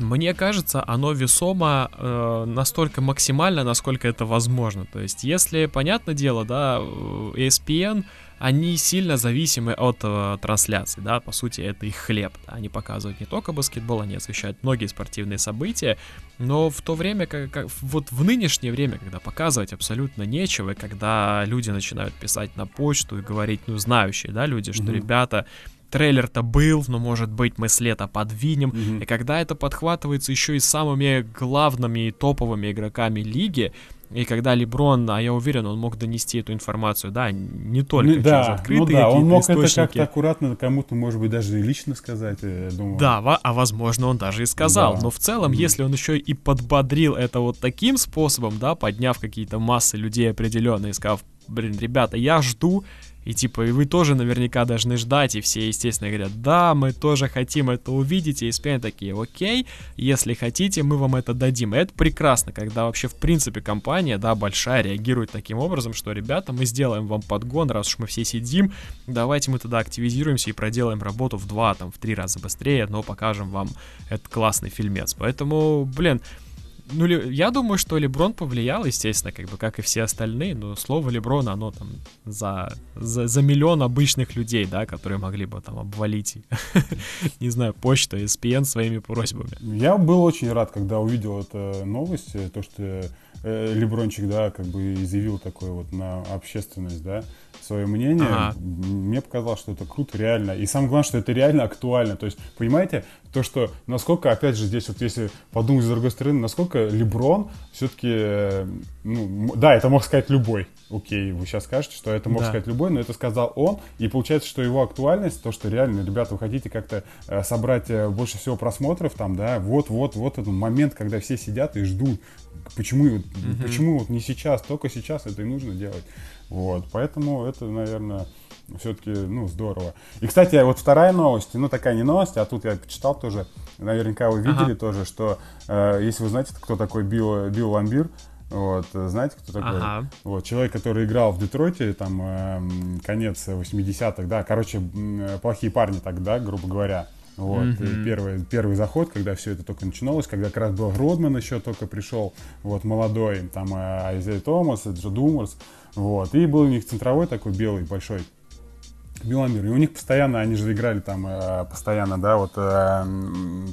Speaker 1: Мне кажется, оно весомо э, настолько максимально, насколько это возможно. То есть, если, понятное дело, да, ESPN они сильно зависимы от э, трансляций, да, по сути, это их хлеб. Да? Они показывают не только баскетбол, они освещают многие спортивные события, но в то время, как, как вот в нынешнее время, когда показывать абсолютно нечего, когда люди начинают писать на почту и говорить, ну, знающие, да, люди, что, mm-hmm. ребята, трейлер-то был, но может быть мы след подвинем. Mm-hmm. И когда это подхватывается еще и самыми главными и топовыми игроками лиги, и когда Леброн, а я уверен, он мог донести эту информацию, да, не только ну,
Speaker 2: да,
Speaker 1: через открытые
Speaker 2: ну, да, он мог источники. это как-то аккуратно кому-то, может быть, даже и лично сказать, я думаю.
Speaker 1: Да, а возможно, он даже и сказал. Да. Но в целом, mm. если он еще и подбодрил это вот таким способом, да, подняв какие-то массы людей определенные, сказав, блин, ребята, я жду, и типа, и вы тоже наверняка должны ждать, и все, естественно, говорят, да, мы тоже хотим это увидеть, и ESPN такие, окей, если хотите, мы вам это дадим. И это прекрасно, когда вообще, в принципе, компания, да, большая, реагирует таким образом, что, ребята, мы сделаем вам подгон, раз уж мы все сидим, давайте мы тогда активизируемся и проделаем работу в два, там, в три раза быстрее, но покажем вам этот классный фильмец. Поэтому, блин, ну, я думаю, что Леброн повлиял, естественно, как бы, как и все остальные, но слово Леброна, оно там за, за, за миллион обычных людей, да, которые могли бы там обвалить, не знаю, почту, ESPN своими просьбами.
Speaker 2: Я был очень рад, когда увидел эту новость, то, что э, Лебрончик, да, как бы изъявил такое вот на общественность, да, свое мнение. Ага. Мне показалось, что это круто, реально. И самое главное, что это реально актуально. То есть, понимаете, то, что насколько, опять же, здесь вот если подумать с другой стороны, насколько Леброн все-таки, э, ну, да, это мог сказать любой. Окей, вы сейчас скажете, что это мог да. сказать любой, но это сказал он. И получается, что его актуальность, то, что реально, ребята, вы хотите как-то э, собрать э, больше всего просмотров там, да, вот-вот, вот этот момент, когда все сидят и ждут. Почему, угу. почему вот не сейчас, только сейчас это и нужно делать. Вот, поэтому это, наверное, все-таки, ну, здорово. И, кстати, вот вторая новость, ну, такая не новость, а тут я почитал тоже, наверняка вы видели ага. тоже, что, э, если вы знаете, кто такой Билл, Билл Ламбир, вот, знаете, кто такой? Ага. Вот, человек, который играл в Детройте, там, э, конец 80-х, да, короче, плохие парни тогда, грубо говоря. Вот, mm-hmm. первый, первый заход, когда все это только начиналось, когда как раз был Родман еще только пришел, вот, молодой, там, э, Айзей Томас, Джо Думарс, вот. И был у них центровой такой белый, большой Беломир. И у них постоянно, они же играли там э, постоянно, да, вот э,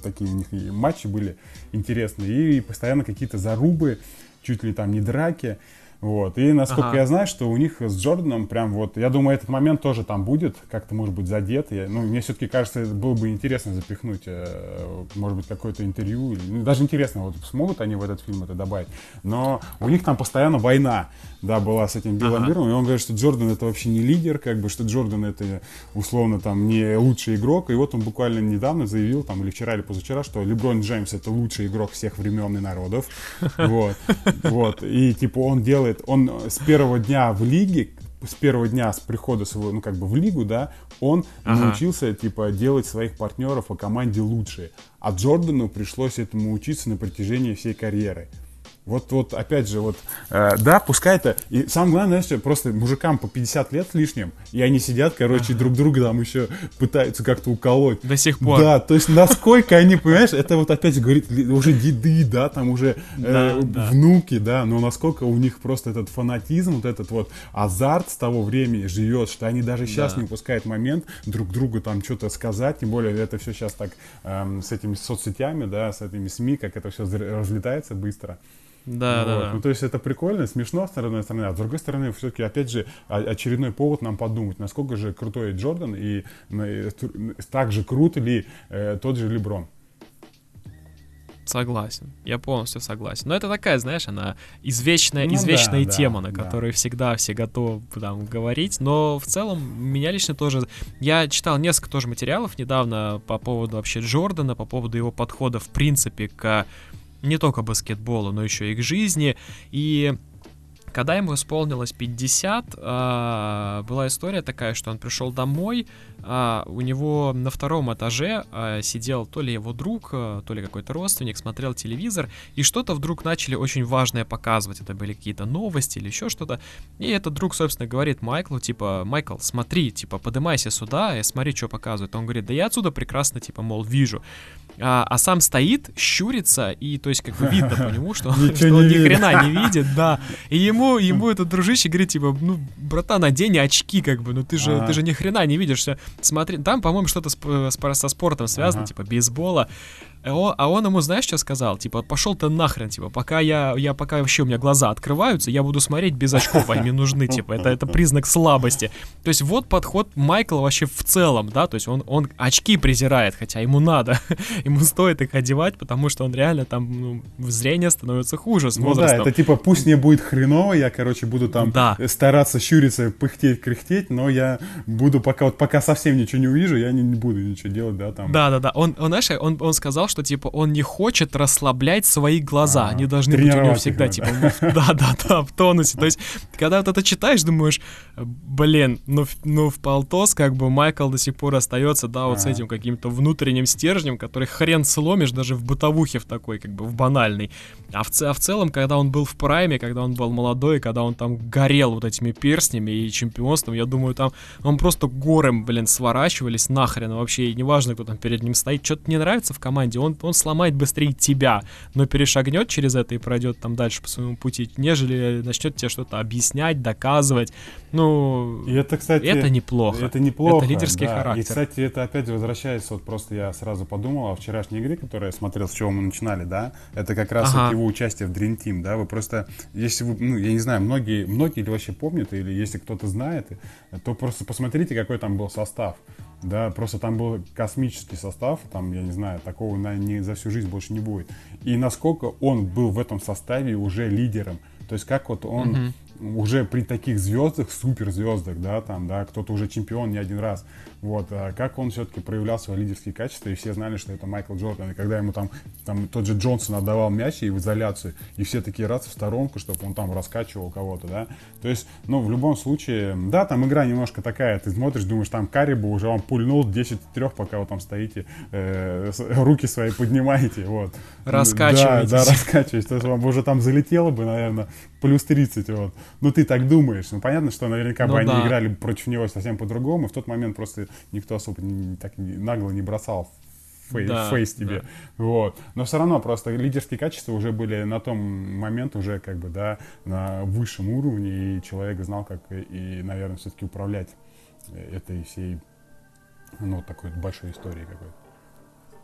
Speaker 2: такие у них матчи были интересные. И постоянно какие-то зарубы, чуть ли там не драки. Вот. И насколько ага. я знаю, что у них с Джорданом прям вот, я думаю, этот момент тоже там будет, как-то может быть задет. Я, ну, мне все-таки кажется, было бы интересно запихнуть, э, может быть, какое-то интервью. Или, ну, даже интересно, вот смогут они в этот фильм это добавить. Но у них там постоянно война, да, была с этим Биллом ага. Миром, и он говорит, что Джордан это вообще не лидер, как бы, что Джордан это условно там не лучший игрок. И вот он буквально недавно заявил, там, или вчера, или позавчера, что Леброн Джеймс это лучший игрок всех времен и народов. Вот. Вот. И типа он делает делает, он с первого дня в лиге, с первого дня с прихода своего, ну как бы в лигу, да, он ага. научился типа делать своих партнеров по команде лучше. А Джордану пришлось этому учиться на протяжении всей карьеры. Вот, вот, опять же, вот, э, да, пускай это, и самое главное, знаешь, просто мужикам по 50 лет с лишним, и они сидят, короче, друг друга там еще пытаются как-то уколоть.
Speaker 1: До сих пор.
Speaker 2: Да, то есть насколько они, понимаешь, это вот опять говорит, уже деды, да, там уже э, да, внуки, да, но насколько у них просто этот фанатизм, вот этот вот азарт с того времени живет, что они даже сейчас да. не упускают момент друг другу там что-то сказать, тем более это все сейчас так э, с этими соцсетями, да, с этими СМИ, как это все разлетается быстро.
Speaker 1: Да, вот. да, да.
Speaker 2: Ну, то есть это прикольно, смешно с одной стороны, а с другой стороны, все-таки, опять же, очередной повод нам подумать, насколько же крутой Джордан и, и так же крут ли э, тот же Леброн.
Speaker 1: Согласен, я полностью согласен. Но это такая, знаешь, она извечная, ну, извечная да, тема, да, на которой да. всегда все готовы там говорить. Но в целом меня лично тоже... Я читал несколько тоже материалов недавно по поводу вообще Джордана, по поводу его подхода в принципе к не только баскетболу, но еще и к жизни. И когда ему исполнилось 50, а, была история такая, что он пришел домой, а, у него на втором этаже а, сидел то ли его друг, то ли какой-то родственник, смотрел телевизор, и что-то вдруг начали очень важное показывать. Это были какие-то новости или еще что-то. И этот друг, собственно, говорит Майклу, типа, Майкл, смотри, типа, подымайся сюда и смотри, что показывают. Он говорит, да я отсюда прекрасно, типа, мол, вижу а, а сам стоит, щурится, и то есть как бы видно по нему, что, что он ни хрена не видит, да. И ему, ему этот дружище говорит, типа, ну, братан, одень очки, как бы, ну ты же, ты же ни хрена не видишь, все. Смотри, там, по-моему, что-то со спортом связано, типа, бейсбола. А, а он ему, знаешь, что сказал? Типа, пошел ты нахрен, типа, пока я, я пока вообще у меня глаза открываются, я буду смотреть без очков, они нужны, типа, это, это признак слабости. То есть вот подход Майкла вообще в целом, да, то есть он, он очки презирает, хотя ему надо, ему стоит их одевать, потому что он реально там, ну, зрение становится хуже с возрастом.
Speaker 2: Ну да, это типа, пусть мне будет хреново, я, короче, буду там да. стараться щуриться, пыхтеть, кряхтеть, но я буду пока, вот пока совсем ничего не увижу, я не, не буду ничего делать, да, там.
Speaker 1: Да-да-да, он, он, знаешь, он, он сказал, что, типа, он не хочет расслаблять свои глаза. А, Они должны быть у него всегда, типа, да-да-да, в тонусе. То есть, когда вот это читаешь, думаешь, блин, ну, ну в полтос, как бы, Майкл до сих пор остается, да, вот с этим каким-то внутренним стержнем, который хрен сломишь даже в бытовухе в такой, как бы, в банальной. А в, а в целом, когда он был в прайме, когда он был молодой, когда он там горел вот этими перстнями и чемпионством, я думаю, там он просто горем, блин, сворачивались нахрен вообще, и неважно, кто там перед ним стоит, что-то не нравится в команде, он, он сломает быстрее тебя, но перешагнет через это и пройдет там дальше по своему пути, нежели начнет тебе что-то объяснять, доказывать. Ну,
Speaker 2: и это, кстати,
Speaker 1: это неплохо.
Speaker 2: Это неплохо.
Speaker 1: Это лидерский да. характер.
Speaker 2: И, кстати, это опять возвращается, вот просто я сразу подумал о вчерашней игре, которую я смотрел, с чего мы начинали, да, это как раз ага. вот его участие в Dream Team, да, вы просто, если вы, ну, я не знаю, многие, многие ли вообще помнят, или если кто-то знает, то просто посмотрите, какой там был состав. Да, просто там был космический состав, там, я не знаю, такого, наверное, за всю жизнь больше не будет. И насколько он был в этом составе уже лидером. То есть как вот он uh-huh уже при таких звездах, суперзвездах, да, там, да, кто-то уже чемпион не один раз, вот, а как он все-таки проявлял свои лидерские качества, и все знали, что это Майкл Джордан, и когда ему там, там тот же Джонсон отдавал мяч и в изоляцию, и все такие раз в сторонку, чтобы он там раскачивал кого-то, да, то есть, ну, в любом случае, да, там игра немножко такая, ты смотришь, думаешь, там Карибу уже он пульнул 10 трех, пока вы там стоите, э, руки свои поднимаете, вот.
Speaker 1: Раскачиваетесь.
Speaker 2: Да, да, раскачиваетесь, то есть вам уже там залетело бы, наверное, плюс 30, вот. Ну, ты так думаешь. Ну, понятно, что наверняка ну, бы да. они играли против него совсем по-другому. В тот момент просто никто особо не, так нагло не бросал фей, да, фейс тебе. Да. Вот. Но все равно просто лидерские качества уже были на том момент уже как бы, да, на высшем уровне, и человек знал, как и, наверное, все-таки управлять этой всей, ну, такой большой историей какой-то.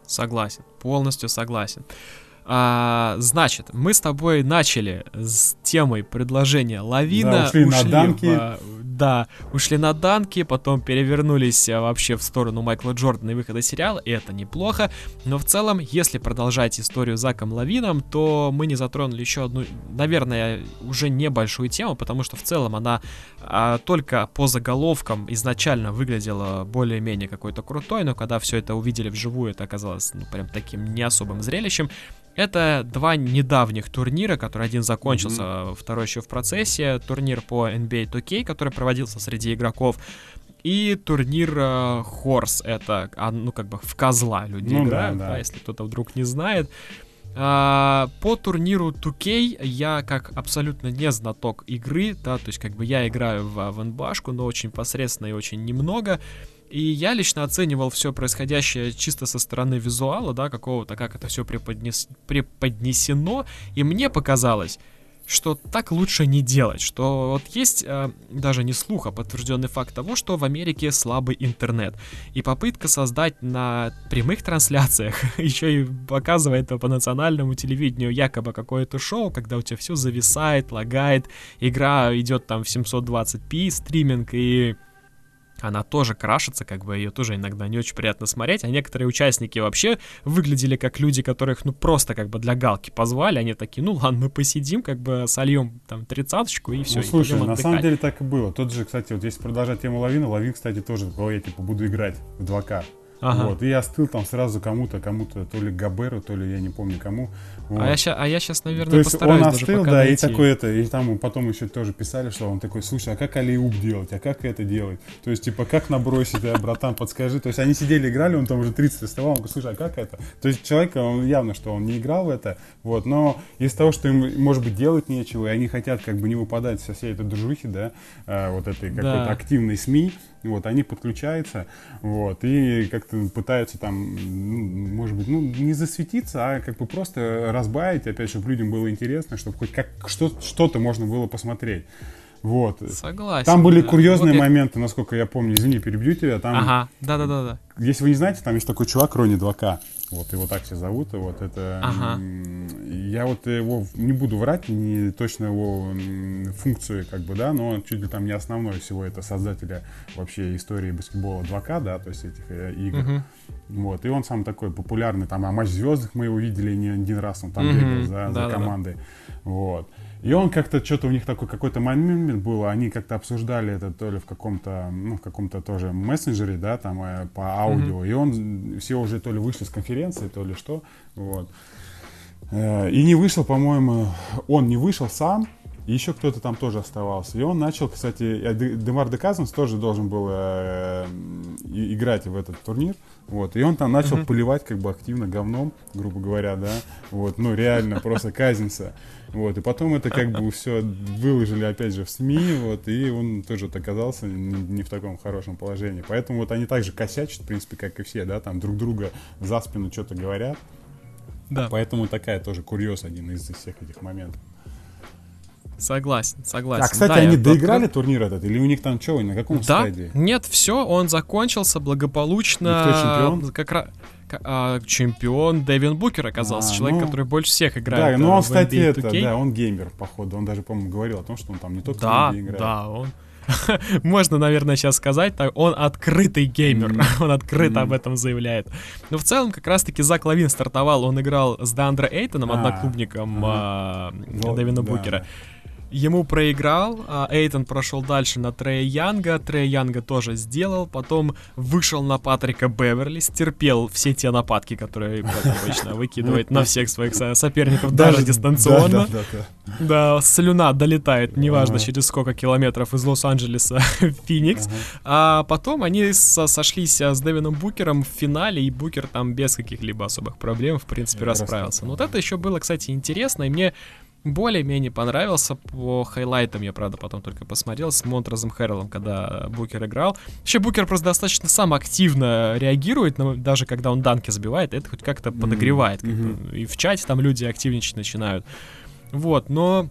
Speaker 1: Согласен, полностью согласен. А, значит, мы с тобой начали с темой предложения лавина.
Speaker 2: Да, ушли, ушли на данки. В,
Speaker 1: да, ушли на данки, потом перевернулись а, вообще в сторону Майкла Джордана и выхода сериала, и это неплохо. Но в целом, если продолжать историю Заком Лавином, то мы не затронули еще одну, наверное, уже небольшую тему, потому что в целом она а, только по заголовкам изначально выглядела более-менее какой-то крутой, но когда все это увидели вживую, это оказалось ну, прям таким не особым зрелищем. Это два недавних турнира, который один закончился, mm-hmm. второй еще в процессе. Турнир по NBA 2K, который проводился среди игроков. И турнир uh, Horse, это, а, ну, как бы в козла люди ну, играют, да, да. да, если кто-то вдруг не знает. Uh, по турниру 2K я как абсолютно не знаток игры, да, то есть как бы я играю в, в НБАшку, но очень посредственно и очень немного. И я лично оценивал все происходящее чисто со стороны визуала, да, какого-то, как это все преподнес... преподнесено. И мне показалось, что так лучше не делать, что вот есть э, даже не слух, а подтвержденный факт того, что в Америке слабый интернет. И попытка создать на прямых трансляциях, еще и показывает по национальному телевидению якобы какое-то шоу, когда у тебя все зависает, лагает, игра идет там в 720p стриминг и она тоже крашится, как бы ее тоже иногда не очень приятно смотреть, а некоторые участники вообще выглядели как люди, которых, ну, просто как бы для галки позвали, они такие, ну, ладно, мы посидим, как бы сольем там тридцаточку и все. Ну,
Speaker 2: слушай, на самом деле так и было. Тот же, кстати, вот если продолжать тему Лавина, Лавин, кстати, тоже в голове, типа, буду играть в 2К. Ага. Вот, и я остыл там сразу кому-то, кому-то, то ли Габеру, то ли я не помню кому.
Speaker 1: Вот. А, я ща, а я сейчас, наверное, то есть постараюсь
Speaker 2: он остыл, да, найти. и такой это, и там потом еще тоже писали, что он такой, слушай, а как алиуп делать, а как это делать? То есть, типа, как набросить, а, братан, подскажи. То есть, они сидели, играли, он там уже 30 оставал, он говорит, слушай, а как это? То есть, человек, он явно, что он не играл в это, вот, но из того, что им, может быть, делать нечего, и они хотят как бы не выпадать со всей этой дружухи, да, а, вот этой какой-то да. активной СМИ, вот, они подключаются, вот, и как-то пытаются там, ну, может быть, ну, не засветиться, а как бы просто разбавить, опять, чтобы людям было интересно, чтобы хоть как что, что-то можно было посмотреть. Вот.
Speaker 1: Согласен.
Speaker 2: Там были да. курьезные вот моменты, я... насколько я помню. Извини, перебью тебя. Там,
Speaker 1: ага, да-да-да.
Speaker 2: Если вы не знаете, там есть такой чувак, Рони 2К. Вот его так все зовут. Вот это...
Speaker 1: Ага.
Speaker 2: Я вот его не буду врать, не точно его функцию, как бы, да, но чуть ли там не основной всего это создателя вообще истории баскетбола 2К, да, то есть этих э, игр. Uh-huh. Вот, и он сам такой популярный, там, а матч звездных мы его видели не один раз, он там uh-huh. бегал за, да, за командой. Да. Вот. И он как-то, что-то у них такой какой-то момент был, они как-то обсуждали это то ли в каком-то, ну, в каком-то тоже мессенджере, да, там, э, по аудио, mm-hmm. и он, все уже то ли вышли с конференции, то ли что, вот. Э, и не вышел, по-моему, он не вышел сам, и еще кто-то там тоже оставался. И он начал, кстати, Демар Деказанс тоже должен был э, играть в этот турнир. Вот, и он там начал mm-hmm. поливать как бы активно говном, грубо говоря, да. Вот, ну реально, просто казнится. Вот, и потом это как бы все выложили опять же в СМИ, вот, и он тоже вот оказался не, не в таком хорошем положении. Поэтому вот они также косячат, в принципе, как и все, да, там друг друга за спину что-то говорят. Да. Поэтому такая тоже курьез один из всех этих моментов.
Speaker 1: Согласен, согласен.
Speaker 2: А, кстати, да, они доиграли открыл... турнир этот? Или у них там что, на каком да? стадии?
Speaker 1: Нет, все, он закончился благополучно. И кто чемпион? Как раз а, чемпион Дэвин Букер оказался, а, человек, ну, который больше всех играет.
Speaker 2: Да, ну он, кстати, это, да, он геймер, походу. Он даже, по-моему, говорил о том, что он там не только
Speaker 1: да, в играет. Да, он. Можно, наверное, сейчас сказать, так, он открытый геймер, mm-hmm. он открыто mm-hmm. об этом заявляет. Но в целом, как раз-таки Зак Лавин стартовал, он играл с Дандро Эйтоном, а, одноклубником а, Дэвина Букера. Ему проиграл, а Эйтон прошел дальше на Трея Янга, Трея Янга тоже сделал, потом вышел на Патрика Беверли, стерпел все те нападки, которые обычно выкидывает на всех своих соперников, даже дистанционно. Да, слюна долетает, неважно через сколько километров из Лос-Анджелеса в Феникс. А потом они сошлись с Дэвином Букером в финале, и Букер там без каких-либо особых проблем, в принципе, расправился. Но вот это еще было, кстати, интересно, и мне более-менее понравился по хайлайтам, я, правда, потом только посмотрел с Монтрозом Хэрролом, когда Букер играл. Вообще, Букер просто достаточно сам активно реагирует, но даже когда он данки забивает, это хоть как-то подогревает. Mm-hmm. Как бы. И в чате там люди активничать начинают. Вот, но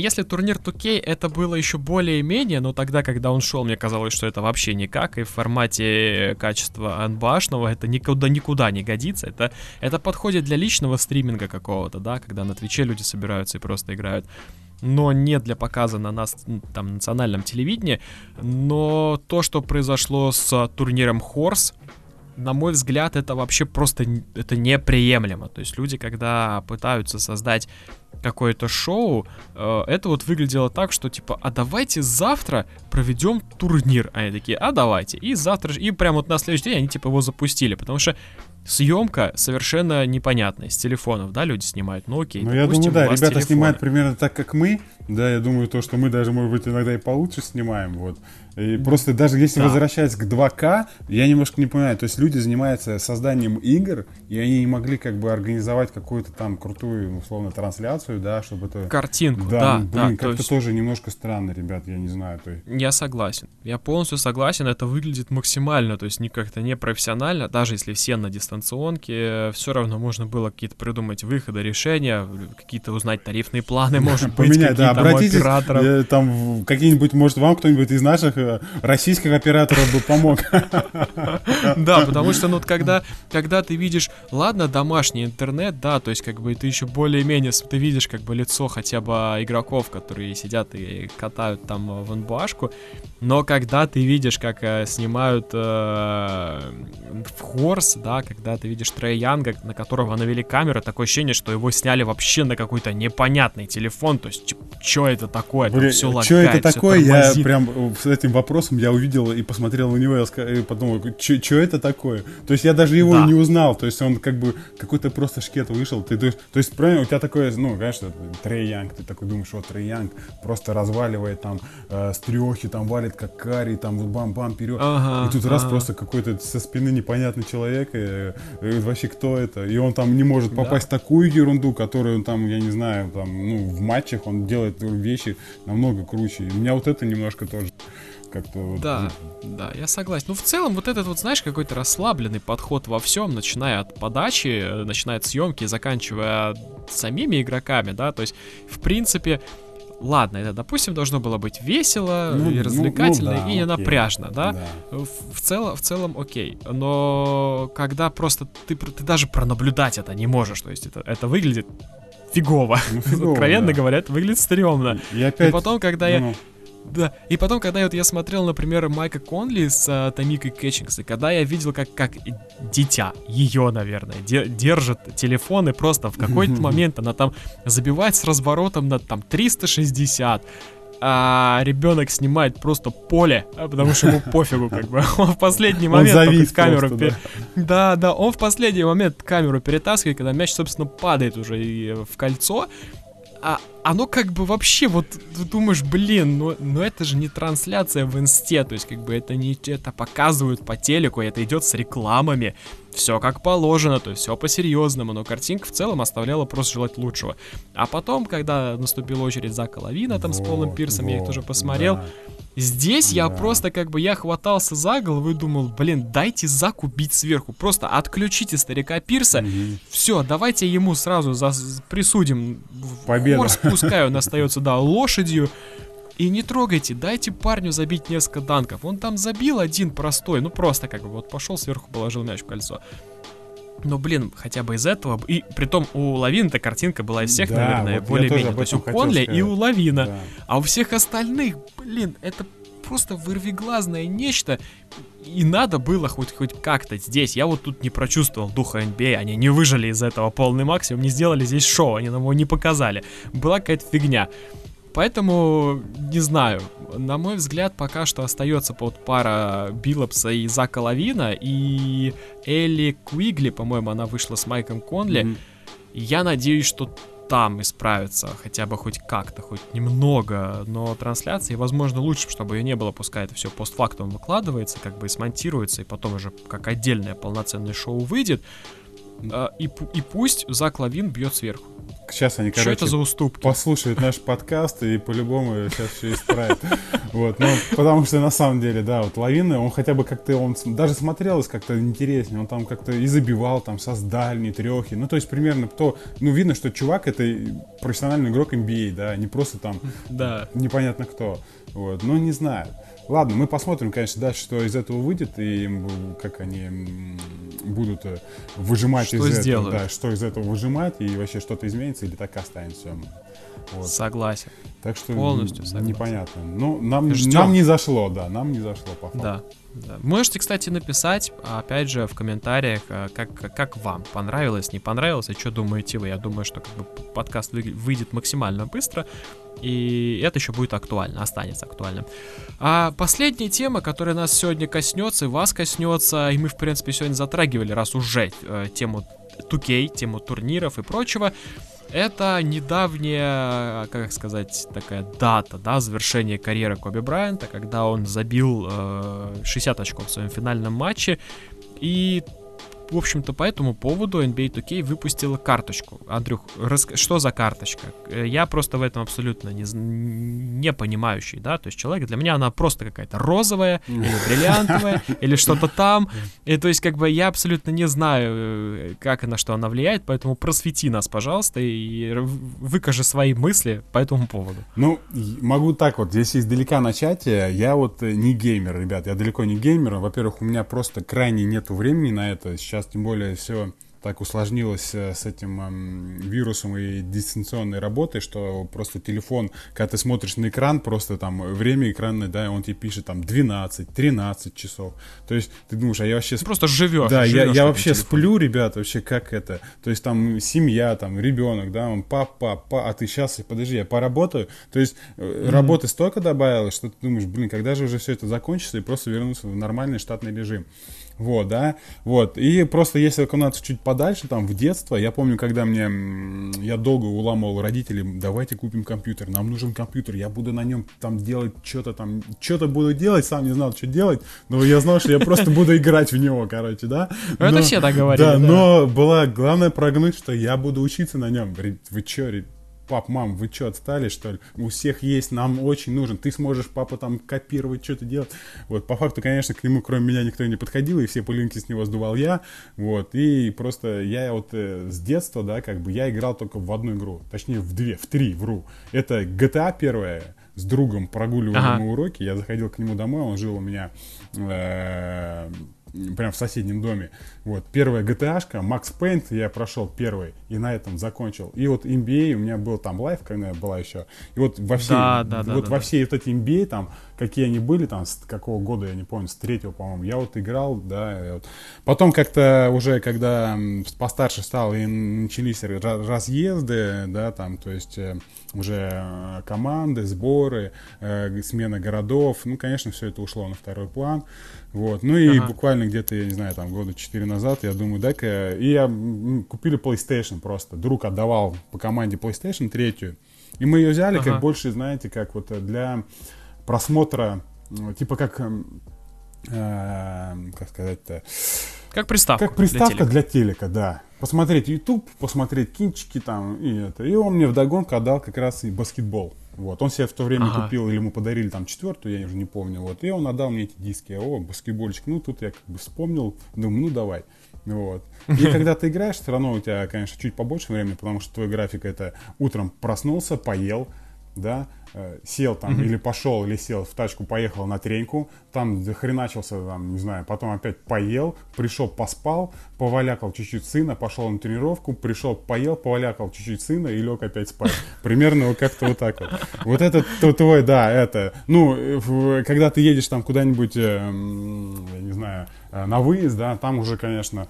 Speaker 1: если турнир 2K это было еще более-менее, но тогда, когда он шел, мне казалось, что это вообще никак, и в формате качества анбашного это никуда, никуда не годится. Это, это подходит для личного стриминга какого-то, да, когда на Твиче люди собираются и просто играют но не для показа на нас, там, национальном телевидении. Но то, что произошло с турниром Хорс, на мой взгляд, это вообще просто это неприемлемо. То есть люди, когда пытаются создать какое-то шоу, э, это вот выглядело так, что типа, а давайте завтра проведем турнир. Они такие, а давайте. И завтра, и прям вот на следующий день они типа его запустили, потому что съемка совершенно непонятная, с телефонов, да, люди снимают, ну окей.
Speaker 2: Ну, я думаю, да, ребята телефоны. снимают примерно так, как мы, да, я думаю, то, что мы даже, может быть, иногда и получше снимаем, вот. И просто даже если да. возвращаясь к 2К, я немножко не понимаю, то есть люди занимаются созданием игр, и они не могли как бы организовать какую-то там крутую, условно, трансляцию, да, чтобы это...
Speaker 1: Картинку, да, да,
Speaker 2: блин, да как-то есть... тоже немножко странно, ребят, я не знаю. То есть...
Speaker 1: Я согласен, я полностью согласен, это выглядит максимально, то есть не как-то непрофессионально, даже если все на дистанции дистанционки, все равно можно было какие-то придумать выходы, решения, какие-то узнать тарифные планы, может
Speaker 2: быть,
Speaker 1: Поменять,
Speaker 2: да, обратитесь, э, там какие-нибудь, может, вам кто-нибудь из наших э, российских операторов бы помог.
Speaker 1: Да, потому что, ну, когда, когда ты видишь, ладно, домашний интернет, да, то есть, как бы, ты еще более-менее, ты видишь, как бы, лицо хотя бы игроков, которые сидят и катают там в НБАшку, но когда ты видишь, как э, снимают э, в Хорс, да, когда ты видишь Трей Янга, на которого навели камеру, такое ощущение, что его сняли вообще на какой-то непонятный телефон, то есть, что это такое,
Speaker 2: все лагает, Что это такое, я прям э, с этим вопросом я увидел и посмотрел на него, и подумал, что это такое? То есть я даже его да. не узнал, то есть он как бы какой-то просто шкет вышел, ты, то, то есть правильно, у тебя такое, ну, конечно, Трей Янг, ты такой думаешь, что Трей Янг просто разваливает там э, с трехи, там валит как карий, там бам-бам вперед, ага, и тут ага. раз просто какой-то со спины непонятный человек, и, и вообще кто это, и он там не может попасть да. в такую ерунду, которую он там, я не знаю, там, ну, в матчах он делает вещи намного круче, и у меня вот это немножко тоже как-то вот...
Speaker 1: Да, да, я согласен. Ну, в целом, вот этот вот, знаешь, какой-то расслабленный подход во всем, начиная от подачи, начиная от съемки, заканчивая самими игроками, да, то есть, в принципе, ладно, это, допустим, должно было быть весело ну, и развлекательно, ну, ну, да, и не напряжно, да? да. В, в, целом, в целом окей. Но когда просто ты, ты даже пронаблюдать это не можешь, то есть это, это выглядит фигово. Ну, фигово Откровенно да. говоря, это выглядит стрёмно. И, опять... и потом, когда ну, я. Да, и потом, когда вот я смотрел, например, Майка Конли с uh, Томикой Кэтчингс, и когда я видел, как, как дитя, ее, наверное, де- держит телефон, и просто в какой-то момент она там забивает с разворотом на там 360, а ребенок снимает просто поле, а, потому что ему пофигу, как бы. Он в последний момент он завис камеру... Просто, да. да, да, он в последний момент камеру перетаскивает, когда мяч, собственно, падает уже и в кольцо, а оно как бы вообще, вот ты думаешь, блин, ну, ну это же не трансляция в инсте, то есть как бы это не это показывают по телеку, это идет с рекламами, все как положено, то есть все по-серьезному, но картинка в целом оставляла просто желать лучшего. А потом, когда наступила очередь за Лавина там вот, с Полом Пирсом, вот, я их тоже посмотрел, да. Здесь да. я просто как бы я хватался за голову и думал, блин, дайте Заку бить сверху. Просто отключите старика Пирса. Угу. Все, давайте ему сразу за... присудим.
Speaker 2: Победа.
Speaker 1: Хорс, пускай он остается, да, лошадью. И не трогайте, дайте парню забить несколько данков. Он там забил один простой, ну просто как бы вот пошел сверху, положил мяч в кольцо. Но, блин, хотя бы из этого... И при том у Лавина-то картинка была из всех, да, наверное, вот более-менее. То есть у Конли и у Лавина. Да. А у всех остальных, блин, это просто вырвиглазное нечто. И надо было хоть, хоть как-то здесь. Я вот тут не прочувствовал духа NBA. Они не выжили из этого полный максимум, не сделали здесь шоу, они нам его не показали. Была какая-то фигня. Поэтому, не знаю, на мой взгляд, пока что остается под пара Биллопса и Зака Лавина, и Элли Куигли, по-моему, она вышла с Майком Конли. Mm-hmm. Я надеюсь, что там исправится хотя бы хоть как-то, хоть немного, но трансляции, возможно, лучше, чтобы ее не было, пускай это все постфактум выкладывается, как бы и смонтируется, и потом уже как отдельное полноценное шоу выйдет, а, и, и пусть Зак Лавин бьет сверху.
Speaker 2: Сейчас они, короче,
Speaker 1: Что это за уступки?
Speaker 2: послушают наш подкаст и по-любому сейчас все исправят. Вот, ну, потому что на самом деле, да, вот Лавина, он хотя бы как-то, он даже смотрелось как-то интереснее, он там как-то и забивал там со дальней трехи, ну, то есть примерно кто, ну, видно, что чувак это профессиональный игрок NBA, да, не просто там да. непонятно кто, вот, ну, не знаю. Ладно, мы посмотрим, конечно, дальше, что из этого выйдет и как они будут э, выжимать что из сделают. этого, да, что из этого выжимать и вообще что-то изменится или так останется.
Speaker 1: Вот. Согласен.
Speaker 2: Так что Полностью согласен. непонятно. Ну, нам, нам не зашло, да, нам не зашло по факту.
Speaker 1: Да. Можете, кстати, написать, опять же, в комментариях, э, как, как вам понравилось, не понравилось, а что думаете вы. Я думаю, что как бы, подкаст выйдет максимально быстро, и это еще будет актуально, останется актуальным. А последняя тема, которая нас сегодня коснется, и вас коснется, и мы, в принципе, сегодня затрагивали, раз уже э, тему 2K, тему турниров и прочего, это недавняя, как сказать, такая дата, да, завершения карьеры Коби Брайанта, когда он забил э, 60 очков в своем финальном матче. И в общем-то, по этому поводу NBA 2K выпустила карточку. Андрюх, рас... что за карточка? Э, я просто в этом абсолютно не, не понимающий, да, то есть человек, для меня она просто какая-то розовая или бриллиантовая, или что-то там, и то есть как бы я абсолютно не знаю, э, как и на что она влияет, поэтому просвети нас, пожалуйста, и выкажи свои мысли по этому поводу.
Speaker 2: Ну, могу так вот, если издалека начать, э, я вот не геймер, ребят, я далеко не геймер, во-первых, у меня просто крайне нету времени на это, сейчас тем более все так усложнилось э, с этим эм, вирусом и дистанционной работой, что просто телефон, когда ты смотришь на экран, просто там время экранное, да, он тебе пишет там 12, 13 часов. То есть ты думаешь, а я вообще...
Speaker 1: просто живешь.
Speaker 2: Да, живешь я, я вообще сплю, ребят, вообще как это? То есть там семья, там ребенок, да, он папа, папа, а ты сейчас, подожди, я поработаю. То есть mm-hmm. работы столько добавилось, что ты думаешь, блин, когда же уже все это закончится и просто вернуться в нормальный штатный режим. Вот, да, вот. И просто если окунаться чуть подальше, там, в детство, я помню, когда мне, я долго уламывал родителей, давайте купим компьютер, нам нужен компьютер, я буду на нем там делать что-то там, что-то буду делать, сам не знал, что делать, но я знал, что я просто буду играть в него, короче, да.
Speaker 1: Ну, это все так говорили,
Speaker 2: да. но была главная прогнуть, что я буду учиться на нем. Вы что, пап, мам, вы что, отстали, что ли? У всех есть, нам очень нужен. Ты сможешь, папа, там, копировать, что-то делать. Вот, по факту, конечно, к нему, кроме меня, никто не подходил, и все пылинки с него сдувал я. Вот, и просто я вот э, с детства, да, как бы, я играл только в одну игру. Точнее, в две, в три, вру. Это GTA первая, с другом прогуливали ага. мы уроки. Я заходил к нему домой, он жил у меня э, прям в соседнем доме. Вот, первая GTA-шка, Max Paint я прошел первый, и на этом закончил. И вот NBA, у меня был там лайф, когда была еще. И вот во все, да, да, вот да, во да. все вот эти NBA, там, какие они были, там, с какого года, я не помню, с третьего, по-моему, я вот играл, да. Вот. Потом как-то уже, когда постарше стал, и начались разъезды, да, там, то есть э, уже э, команды, сборы, э, смена городов, ну, конечно, все это ушло на второй план. Вот. Ну и ага. буквально где-то, я не знаю, там года 4 назад, я думаю, дай-ка... И я купили PlayStation просто. Друг отдавал по команде PlayStation третью. И мы ее взяли, ага. как больше, знаете, как вот для просмотра, типа как... Э, как сказать-то...
Speaker 1: Как приставка.
Speaker 2: Как приставка для телека, для телека да. Посмотреть YouTube, посмотреть кинчики там и это. И он мне вдогонку отдал как раз и баскетбол. Вот, он себе в то время ага. купил, или ему подарили там четвертую, я уже не помню, вот, и он отдал мне эти диски, о, баскетбольчик, ну, тут я как бы вспомнил, думаю, ну, давай, вот. И когда ты играешь, все равно у тебя, конечно, чуть побольше времени, потому что твой график это утром проснулся, поел, да, сел там mm-hmm. или пошел, или сел в тачку, поехал на треньку, там захреначился, там, не знаю, потом опять поел, пришел, поспал, повалякал чуть-чуть сына, пошел на тренировку, пришел, поел, повалякал чуть-чуть сына и лег опять спать. Примерно вот как-то вот так вот. Вот это твой, да, это, ну, когда ты едешь там куда-нибудь, э, я не знаю, э, на выезд, да, там уже, конечно,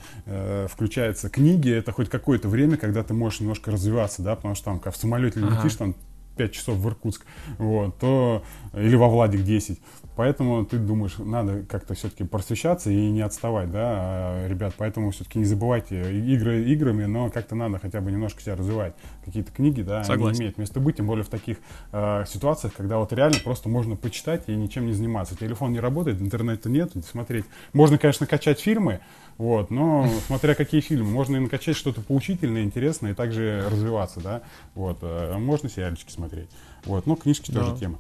Speaker 2: включаются книги, это хоть какое-то время, когда ты можешь немножко развиваться, да, потому что там, как в самолете летишь, там 5 часов в Иркутск, вот, то, или во Владик 10. Поэтому ты думаешь, надо как-то все-таки просвещаться и не отставать, да, а, ребят, поэтому все-таки не забывайте игры играми, но как-то надо хотя бы немножко себя развивать. Какие-то книги, да, Согласен. они имеют место быть, тем более в таких э, ситуациях, когда вот реально просто можно почитать и ничем не заниматься. Телефон не работает, интернета нет, смотреть. Можно, конечно, качать фильмы, вот, но смотря какие фильмы, можно и накачать что-то поучительное, интересное, и также развиваться, да, вот, а можно сериальчики смотреть, вот, но книжки да. тоже тема.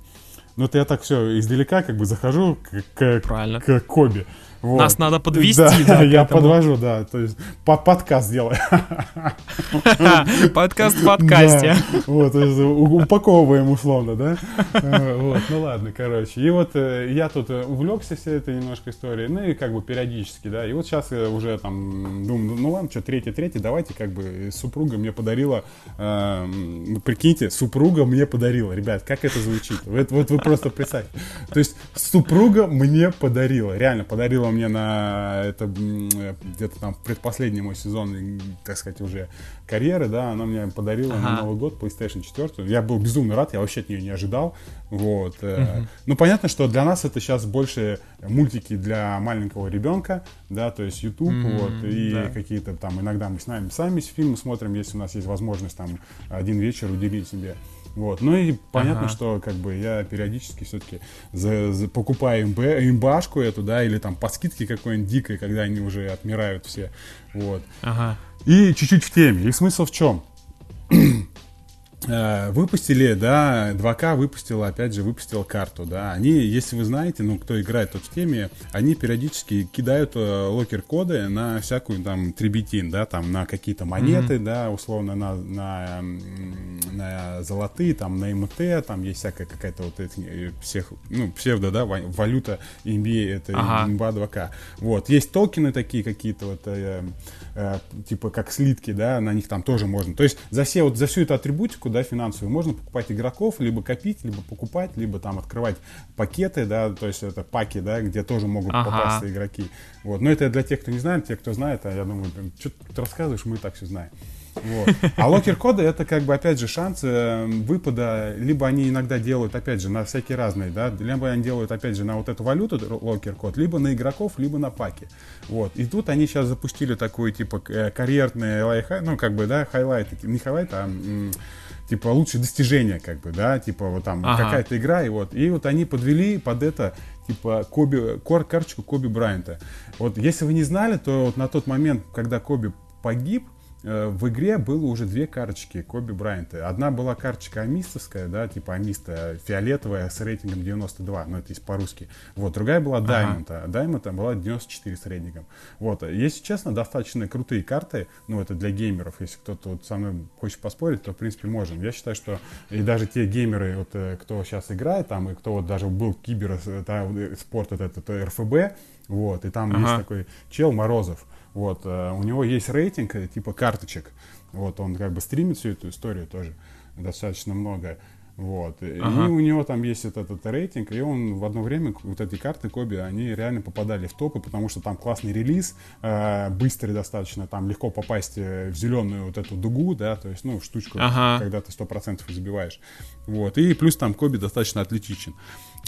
Speaker 2: Но это я так все издалека как бы захожу к, к, к Коби.
Speaker 1: Вот. Нас надо подвести.
Speaker 2: Да, да я этому. подвожу, да. То есть под подкаст делаю.
Speaker 1: Подкаст в подкасте.
Speaker 2: Вот, упаковываем условно, да? Вот, ну ладно, короче. И вот э, я тут э, увлекся всей этой немножко историей, ну и как бы периодически, да. И вот сейчас уже там думаю, ну ладно, что, третье, третье, давайте как бы супруга мне подарила, прикиньте, супруга мне подарила. Ребят, как это звучит? Вот, вот вы просто представьте. То есть супруга мне подарила, реально подарила было мне на это где-то там предпоследний мой сезон, так сказать, уже карьеры, да, она мне подарила ага. на Новый год PlayStation 4. Я был безумно рад, я вообще от нее не ожидал. Вот. Угу. Ну, понятно, что для нас это сейчас больше мультики для маленького ребенка, да, то есть YouTube, mm вот, и да. какие-то там, иногда мы с нами сами фильмы смотрим, если у нас есть возможность там один вечер уделить себе. Вот. Ну и понятно, ага. что как бы я периодически все-таки за, за, покупаю имб, имбашку эту, да, или там по скидке какой-нибудь дикой, когда они уже отмирают все. Вот. Ага. И чуть-чуть в теме. И смысл в чем? Э, выпустили, да, 2К выпустила, опять же, выпустила карту, да. Они, если вы знаете, ну, кто играет тот в теме, они периодически кидают э, локер-коды на всякую там трибетин, да, там на какие-то монеты, mm-hmm. да, условно на, на, на золотые, там на МТ, там есть всякая какая-то вот эти, э, всех, ну, псевдо, да, валюта NBA, это ага. имба 2К. Вот, есть токены такие какие-то вот, э, э, типа как слитки, да, на них там тоже можно. То есть за все, вот за всю эту атрибутику да, финансовую, можно покупать игроков, либо копить, либо покупать, либо там открывать пакеты, да, то есть это паки, да, где тоже могут ага. попасться игроки. Вот. Но это для тех, кто не знает, те, кто знает, а я думаю, что ты рассказываешь, мы и так все знаем. Вот. А locker -коды это как бы опять же шанс э, выпада, либо они иногда делают опять же на всякие разные, да, либо они делают опять же на вот эту валюту locker code, либо на игроков, либо на паки. Вот. И тут они сейчас запустили такой типа э, карьерный лайфхак, ну как бы, да, highlight, не highlight, а типа лучшие достижения, как бы, да, типа вот там ага. какая-то игра, и вот, и вот они подвели под это, типа, Коби, кор, карточку Коби Брайанта. Вот, если вы не знали, то вот на тот момент, когда Коби погиб, в игре было уже две карточки Коби Брайанта. Одна была карточка amethyst овская, да, типа amethyst, фиолетовая с рейтингом 92, ну это есть по-русски. Вот, другая была Даймонда. Ага. Даймонда была 94 с рейтингом. Вот, если честно, достаточно крутые карты, ну это для геймеров, если кто-то вот со мной хочет поспорить, то в принципе можем. Я считаю, что и даже те геймеры, вот, э, кто сейчас играет там, и кто вот даже был кибер, э, да, спорт, вот этот, это РФБ, вот, и там ага. есть такой чел Морозов, вот, э, у него есть рейтинг э, типа карточек. Вот, он как бы стримит всю эту историю тоже достаточно много. Вот. Ага. И у него там есть этот, этот рейтинг, и он в одно время, вот эти карты Коби, они реально попадали в топы, потому что там классный релиз, э, быстрый достаточно, там легко попасть э, в зеленую вот эту дугу, да, то есть, ну, штучку, ага. когда ты 100% забиваешь. Вот. И плюс там Коби достаточно атлетичен.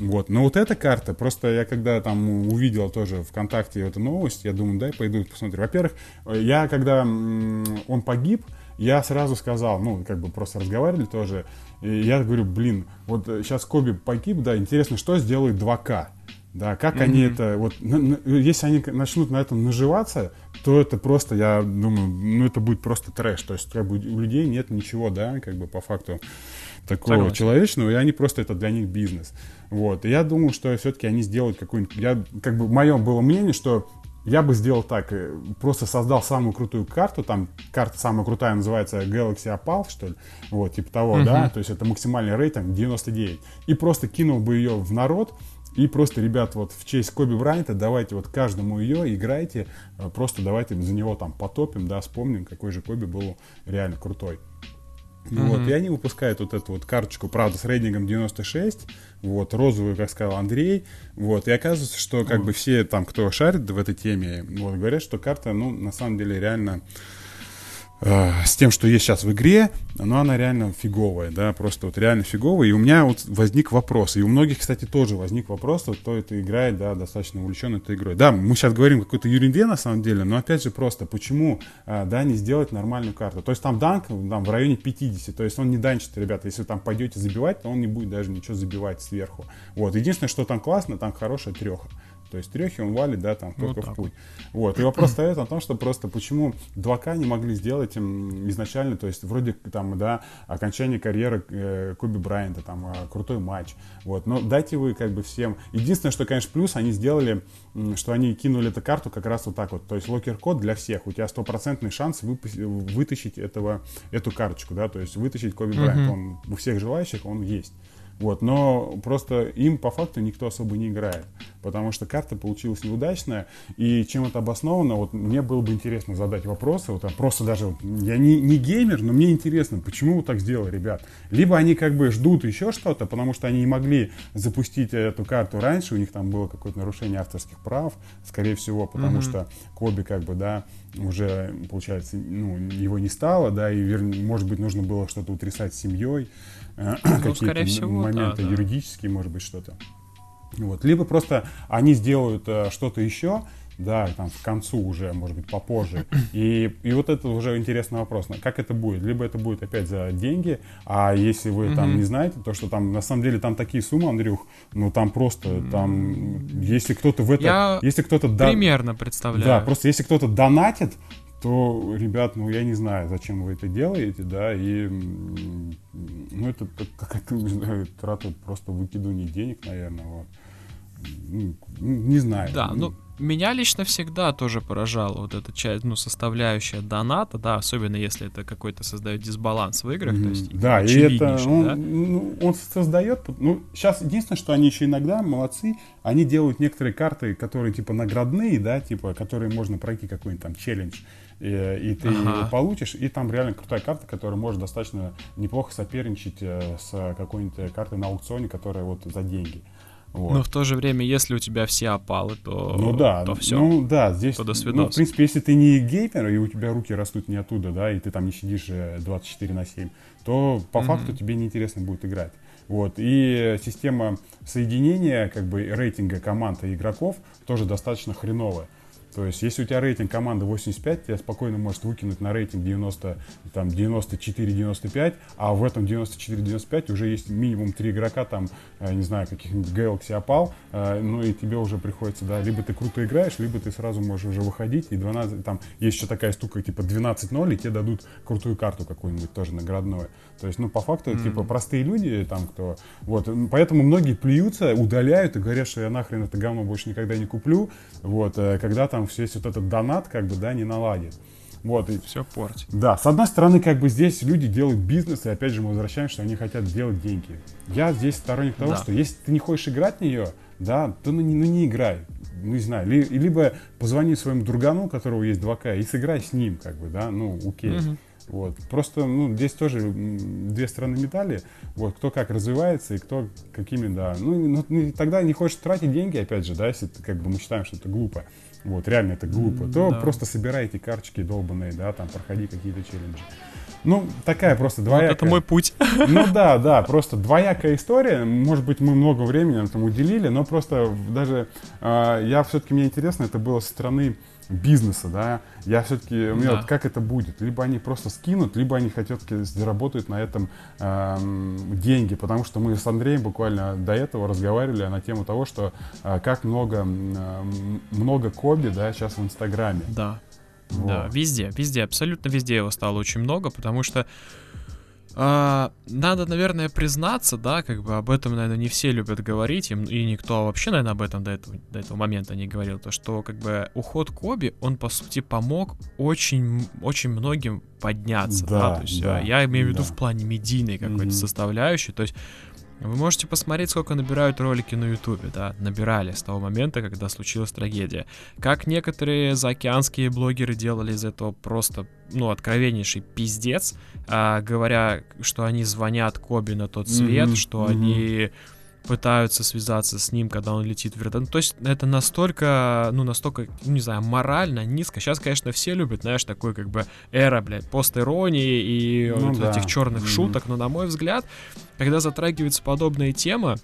Speaker 2: Вот. Но вот эта карта, просто я когда там увидел тоже ВКонтакте эту новость, я думаю, дай пойду посмотрю. Во-первых, я когда он погиб, я сразу сказал, ну, как бы просто разговаривали тоже, и я говорю, блин, вот сейчас Коби погиб, да, интересно, что сделает 2К? Да, как mm-hmm. они это, вот, на, на, если они начнут на этом наживаться, то это просто, я думаю, ну это будет просто трэш, то есть как бы у людей нет ничего, да, как бы по факту такого Согласен. человечного, и они просто, это для них бизнес. Вот, и я думаю, что все-таки они сделают какую-нибудь, я, как бы, мое было мнение, что я бы сделал так, э, просто создал самую крутую карту, там карта самая крутая называется Galaxy Opal, что ли, вот, типа того, uh-huh. да, то есть это максимальный рейтинг 99, и просто кинул бы ее в народ, и просто, ребят, вот в честь Коби Брайанта давайте вот каждому ее играйте, э, просто давайте за него там потопим, да, вспомним, какой же Коби был реально крутой. Mm-hmm. Вот, и они выпускают вот эту вот карточку, правда, с рейтингом 96, вот, розовую, как сказал Андрей, вот, и оказывается, что как mm-hmm. бы все там, кто шарит в этой теме, вот, говорят, что карта, ну, на самом деле, реально с тем, что есть сейчас в игре, но она реально фиговая, да, просто вот реально фиговая. И у меня вот возник вопрос, и у многих, кстати, тоже возник вопрос, вот кто это играет, да, достаточно увлечен этой игрой. Да, мы сейчас говорим какой-то ерунде на самом деле, но опять же просто, почему, э, да, не сделать нормальную карту? То есть там данк там, в районе 50, то есть он не данчит, ребята, если вы там пойдете забивать, то он не будет даже ничего забивать сверху. Вот, единственное, что там классно, там хорошая треха. То есть трехи он валит, да, там только вот в путь. Вот. И вопрос стоит о том, что просто почему 2К не могли сделать им изначально, то есть вроде там, да, окончание карьеры э, Коби Брайанта, там, э, крутой матч. Вот. Но дайте вы как бы всем. Единственное, что, конечно, плюс они сделали, что они кинули эту карту как раз вот так вот. То есть locker code для всех. У тебя стопроцентный шанс вытащить этого, эту карточку, да, то есть вытащить Коби mm-hmm. Брайант. Он у всех желающих он есть. Вот, но просто им по факту никто особо не играет, потому что карта получилась неудачная, и чем это обосновано, вот мне было бы интересно задать вопросы, вот, а просто даже, я не, не геймер, но мне интересно, почему вы так сделали, ребят. Либо они как бы ждут еще что-то, потому что они не могли запустить эту карту раньше, у них там было какое-то нарушение авторских прав, скорее всего, потому mm-hmm. что Коби как бы, да, уже, получается, ну, его не стало, да, и, может быть, нужно было что-то утрясать с семьей, ну, какие-то всего, моменты да, юридические, может быть, что-то. Вот. Либо просто они сделают э, что-то еще, да, там в концу уже, может быть, попозже. И, и вот это уже интересный вопрос, как это будет? Либо это будет опять за деньги, а если вы там не знаете, то что там, на самом деле, там такие суммы, Андрюх, ну там просто, там, если кто-то в это,
Speaker 1: Я
Speaker 2: если кто-то...
Speaker 1: примерно представляю.
Speaker 2: Да, просто если кто-то донатит, то, ребят, ну я не знаю, зачем вы это делаете, да, и ну это какая-то, не знаю, трата просто выкидывание денег, наверное, вот. Ну, не знаю.
Speaker 1: Да, ну, меня лично всегда тоже поражала вот эта часть, ну, составляющая доната, да, особенно если это какой-то создает дисбаланс в играх, mm-hmm. то есть
Speaker 2: Да, и это он, да? ну, он создает, ну, сейчас единственное, что они еще иногда молодцы, они делают некоторые карты, которые типа наградные, да, типа, которые можно пройти какой-нибудь там челлендж, и, и ты ага. его получишь, и там реально крутая карта, которая может достаточно неплохо соперничать э, с какой-нибудь картой на аукционе, которая вот за деньги.
Speaker 1: Вот. Но в то же время, если у тебя все опалы, то,
Speaker 2: ну, да,
Speaker 1: то все.
Speaker 2: Ну да, здесь,
Speaker 1: то до
Speaker 2: ну, в принципе, если ты не геймер, и у тебя руки растут не оттуда, да, и ты там не сидишь 24 э, на 7, то по mm-hmm. факту тебе неинтересно будет играть. Вот. И система соединения, как бы рейтинга команд и игроков тоже достаточно хреновая. То есть, если у тебя рейтинг команды 85, тебя спокойно может выкинуть на рейтинг 90, там, 94-95, а в этом 94-95 уже есть минимум 3 игрока, там, э, не знаю, каких-нибудь Galaxy опал, э, ну и тебе уже приходится, да, либо ты круто играешь, либо ты сразу можешь уже выходить, и 12, там, есть еще такая штука, типа 12-0, и тебе дадут крутую карту какую-нибудь тоже наградную. То есть, ну, по факту, mm-hmm. типа, простые люди, там, кто, вот, поэтому многие плюются, удаляют и говорят, что я нахрен это говно больше никогда не куплю, вот, э, когда там все весь вот этот донат, как бы, да, не наладит. Вот, и
Speaker 1: все портит.
Speaker 2: Да, с одной стороны, как бы здесь люди делают бизнес, и опять же мы возвращаемся, что они хотят делать деньги. Я здесь сторонник того, да. что если ты не хочешь играть в нее, да, то ну не, ну, не играй. Ну, не знаю, ли, либо позвони своему другану, у которого есть 2К, и сыграй с ним, как бы, да, ну, окей. Угу. Вот. Просто, ну, здесь тоже две стороны медали. Вот, кто как развивается и кто какими, да. Ну, ну, ну тогда не хочешь тратить деньги, опять же, да, если как бы мы считаем, что это глупо вот, реально это глупо, то да. просто собирайте карточки долбанные, да, там, проходи какие-то челленджи. Ну, такая просто двоякая... Вот
Speaker 1: это мой путь.
Speaker 2: Ну да, да, просто двоякая история. Может быть, мы много времени этому уделили, но просто даже э, я все-таки, мне интересно, это было со стороны бизнеса, да, я все-таки, у меня вот как это будет, либо они просто скинут, либо они хотят заработать на этом э, деньги, потому что мы с Андреем буквально до этого разговаривали на тему того, что э, как много, э, много Коби, да, сейчас в Инстаграме.
Speaker 1: Да, вот. да, везде, везде, абсолютно везде его стало очень много, потому что надо, наверное, признаться, да, как бы об этом, наверное, не все любят говорить, и, и никто вообще, наверное, об этом до этого, до этого момента не говорил, то что, как бы, уход Коби, он, по сути, помог очень, очень многим подняться, да, да то есть, да, я имею в виду да. в плане медийной какой-то mm-hmm. составляющей, то есть, вы можете посмотреть, сколько набирают ролики на Ютубе, да, набирали с того момента, когда случилась трагедия. Как некоторые заокеанские блогеры делали из этого просто, ну, откровеннейший пиздец, а, говоря, что они звонят Коби на тот свет, mm-hmm, что mm-hmm. они пытаются связаться с ним, когда он летит в вертолет. Ну, то есть это настолько, ну, настолько, ну, не знаю, морально низко. Сейчас, конечно, все любят, знаешь, такой как бы эра, блядь, пост-иронии и ну, вот да. этих черных mm-hmm. шуток, но, на мой взгляд, когда затрагивается подобная тема,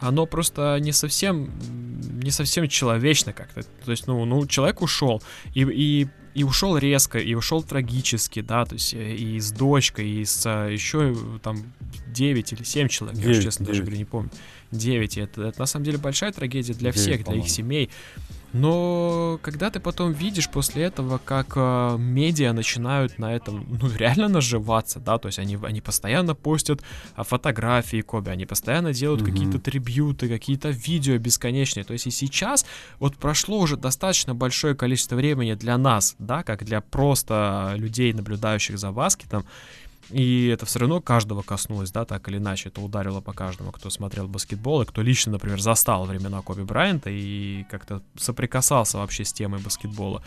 Speaker 1: оно просто не совсем, не совсем человечно как-то. То есть, ну, ну человек ушел, и, и и ушел резко, и ушел трагически, да, то есть э, и с дочкой, и с э, еще там 9 или 7 человек, 9, я, честно 9. даже говорю, не помню. 9, это, это на самом деле большая трагедия для 9, всех, для их семей. Но когда ты потом видишь после этого, как э, медиа начинают на этом, ну, реально наживаться, да, то есть они, они постоянно постят э, фотографии Коби, они постоянно делают mm-hmm. какие-то трибьюты, какие-то видео бесконечные. То есть и сейчас вот прошло уже достаточно большое количество времени для нас, да, как для просто людей, наблюдающих за баскетом, и это все равно каждого коснулось, да, так или иначе. Это ударило по каждому, кто смотрел баскетбол, и кто лично, например, застал времена Коби Брайанта и как-то соприкасался вообще с темой баскетбола.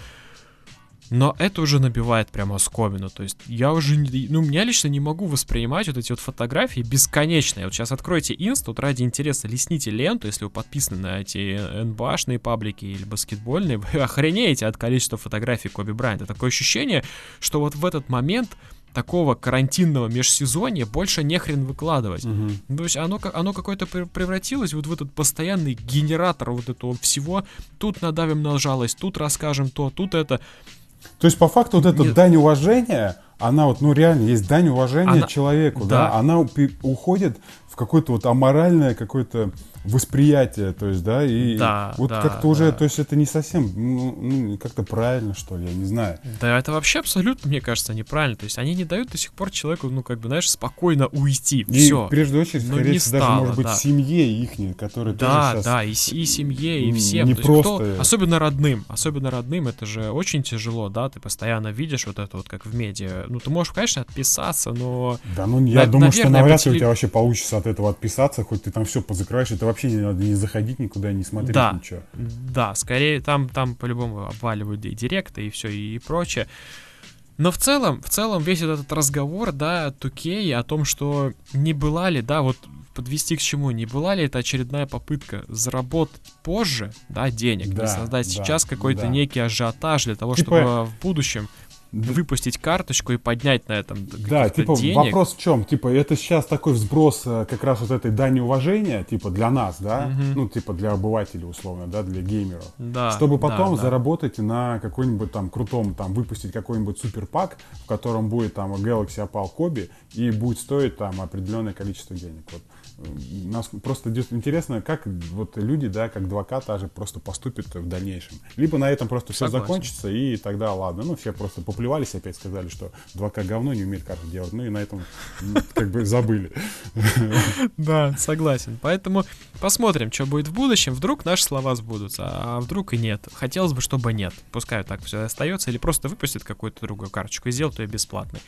Speaker 1: Но это уже набивает прямо оскомину. То есть я уже, ну, меня лично не могу воспринимать вот эти вот фотографии бесконечные. Вот сейчас откройте инст, вот ради интереса лесните ленту, если вы подписаны на эти НБАшные паблики или баскетбольные, вы охренеете от количества фотографий Коби Брайанта. Такое ощущение, что вот в этот момент такого карантинного межсезонья больше не хрен выкладывать. Угу. То есть оно, оно какое-то превратилось вот в этот постоянный генератор вот этого всего. Тут надавим на жалость, тут расскажем то, тут это.
Speaker 2: То есть по факту вот эта дань уважения, она вот, ну реально, есть дань уважения она... человеку, да. да, она уходит в какое-то вот аморальное какое-то восприятие, то есть, да, и да, вот да, как-то уже, то есть это не совсем, ну, ну, как-то правильно, что ли, я не знаю.
Speaker 1: Да, это вообще абсолютно, мне кажется, неправильно, то есть они не дают до сих пор человеку, ну, как бы, знаешь, спокойно уйти, и, все.
Speaker 2: прежде очередь, Но скорее всего, даже, может быть, да. семье их, которые
Speaker 1: да,
Speaker 2: тоже
Speaker 1: Да, и, и семье, и всем. Не то просто... Есть, кто, особенно родным, особенно родным, это же очень тяжело, да, ты постоянно видишь вот это вот, как в медиа, ну, ты можешь, конечно, отписаться, но...
Speaker 2: Да, ну, я на, думаю, наверное, что навряд ли у тебя вообще получится от этого отписаться, хоть ты там все позакрываешь, это вообще не надо не заходить никуда, не смотреть
Speaker 1: да,
Speaker 2: ничего.
Speaker 1: Да, скорее там, там по-любому обваливают и директы, и все, и прочее. Но в целом, в целом весь этот разговор, да, Тукей о том, что не была ли, да, вот подвести к чему, не была ли это очередная попытка заработать позже, да, денег, да, создать да, сейчас какой-то да. некий ажиотаж для того, типа... чтобы в будущем выпустить карточку и поднять на этом
Speaker 2: Да, типа денег. вопрос в чем? Типа это сейчас такой взброс э, как раз вот этой дани уважения, типа для нас, да, угу. ну типа для обывателей условно, да, для геймеров, да, чтобы потом да, заработать да. на какой-нибудь там крутом, там выпустить какой-нибудь суперпак, в котором будет там Galaxy Opal Коби и будет стоить там определенное количество денег. Вот нас просто интересно, как вот люди, да, как 2К даже просто поступят в дальнейшем. Либо на этом просто все Согласен. закончится, и тогда ладно. Ну, все просто поплевались опять, сказали, что 2К говно не умеет карты делать. Ну и на этом как бы забыли.
Speaker 1: Да, согласен. Поэтому посмотрим, что будет в будущем. Вдруг наши слова сбудутся, а вдруг и нет. Хотелось бы, чтобы нет. Пускай так все остается, или просто выпустят какую-то другую карточку и сделают ее бесплатной.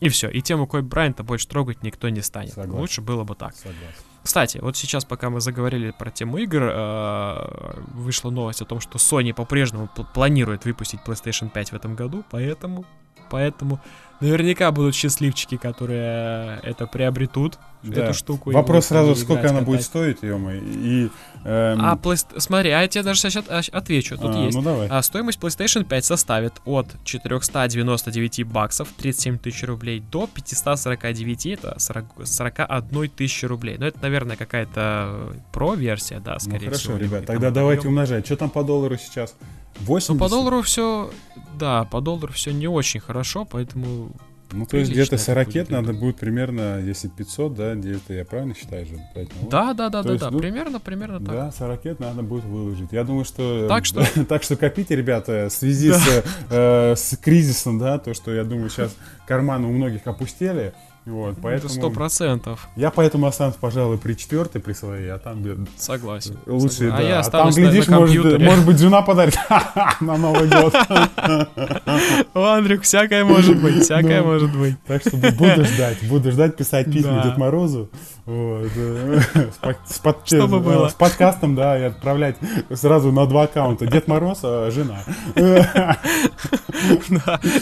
Speaker 1: И все. И тему Коби Брайанта больше трогать никто не станет. Согласен. Лучше было бы так. Согласен. Кстати, вот сейчас, пока мы заговорили про тему игр, э, вышла новость о том, что Sony по-прежнему планирует выпустить PlayStation 5 в этом году, поэтому, поэтому наверняка будут счастливчики, которые это приобретут, да. эту штуку.
Speaker 2: Вопрос сразу, сколько она будет стоить, ё и...
Speaker 1: Эм... А, плей... смотри, а я тебе даже сейчас отвечу, тут а, есть.
Speaker 2: Ну давай.
Speaker 1: А, стоимость PlayStation 5 составит от 499 баксов, 37 тысяч рублей, до 549, это 40... 41 тысячи рублей. Ну, это, наверное, какая-то про-версия, да, скорее
Speaker 2: ну, хорошо,
Speaker 1: всего.
Speaker 2: ребят, тогда давайте умножать. Что там по доллару сейчас? 80?
Speaker 1: Ну, по доллару все, да, по доллару все не очень хорошо, поэтому
Speaker 2: ну, то есть где-то 40 будет надо будет примерно, если 500, да, где-то я правильно считаю же?
Speaker 1: Поэтому, да, да, да, да, есть, да, ну, примерно, примерно так.
Speaker 2: Да, 40 надо будет выложить. Я думаю, что...
Speaker 1: Так что?
Speaker 2: так что копите, ребята, в связи да. с, э, с кризисом, да, то, что я думаю, сейчас карманы у многих опустели, вот, поэтому...
Speaker 1: Сто процентов.
Speaker 2: Я поэтому останусь, пожалуй, при четвертой, при своей, а там...
Speaker 1: Согласен.
Speaker 2: Лучше,
Speaker 1: Согласен.
Speaker 2: да.
Speaker 1: А я
Speaker 2: а там, глядишь, на, может, может быть, жена подарит на Новый год.
Speaker 1: О, Андрюх, всякое может быть, всякое ну, может быть.
Speaker 2: Так что буду ждать, буду ждать писать письма Дед Морозу. Под, Чтобы было. С подкастом, да, и отправлять сразу на два аккаунта. Дед Мороз, а жена.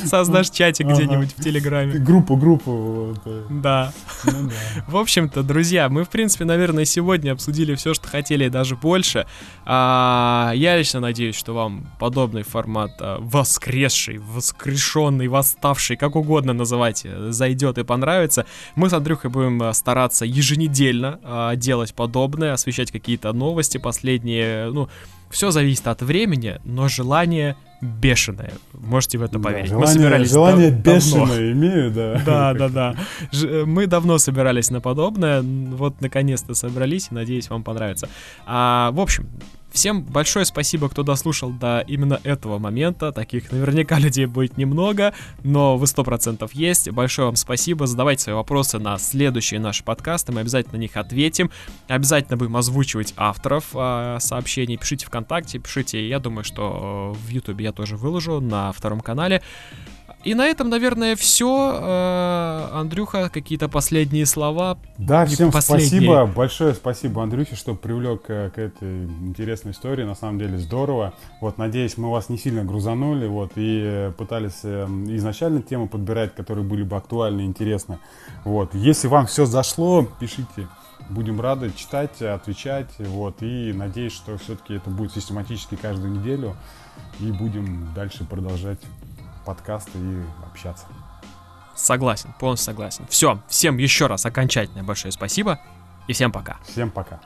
Speaker 1: Создашь чатик где-нибудь в Телеграме.
Speaker 2: Группу, группу.
Speaker 1: Да. Ну, да. В общем-то, друзья, мы, в принципе, наверное, сегодня обсудили все, что хотели, и даже больше. А, я лично надеюсь, что вам подобный формат а, воскресший, воскрешенный, восставший, как угодно называйте, зайдет и понравится. Мы с Андрюхой будем а, стараться еженедельно а, делать подобное, освещать какие-то новости последние, ну, все зависит от времени, но желание бешеное. Можете в это поверить. Да,
Speaker 2: желание, мы собирались желание дав- бешеное давно. имею, да.
Speaker 1: Да, да, да. Ж- мы давно собирались на подобное. Вот наконец-то собрались, и надеюсь, вам понравится. А, в общем, Всем большое спасибо, кто дослушал до именно этого момента. Таких наверняка людей будет немного, но вы 100% есть. Большое вам спасибо. Задавайте свои вопросы на следующие наши подкасты. Мы обязательно на них ответим. Обязательно будем озвучивать авторов э, сообщений. Пишите ВКонтакте, пишите. Я думаю, что в Ютубе я тоже выложу на втором канале. И на этом, наверное, все. Э, Андрюха, какие-то последние слова?
Speaker 2: Да, всем последние. спасибо. Большое спасибо, Андрюхе, что привлек э, к этой интересной истории. На самом деле здорово. Вот, надеюсь, мы вас не сильно грузанули. Вот, и пытались э, изначально темы подбирать, которые были бы актуальны и интересны. Вот. Если вам все зашло, пишите. Будем рады читать, отвечать. Вот, и надеюсь, что все-таки это будет систематически каждую неделю. И будем дальше продолжать подкасты и общаться.
Speaker 1: Согласен, полностью согласен. Все, всем еще раз окончательное большое спасибо и всем пока.
Speaker 2: Всем пока.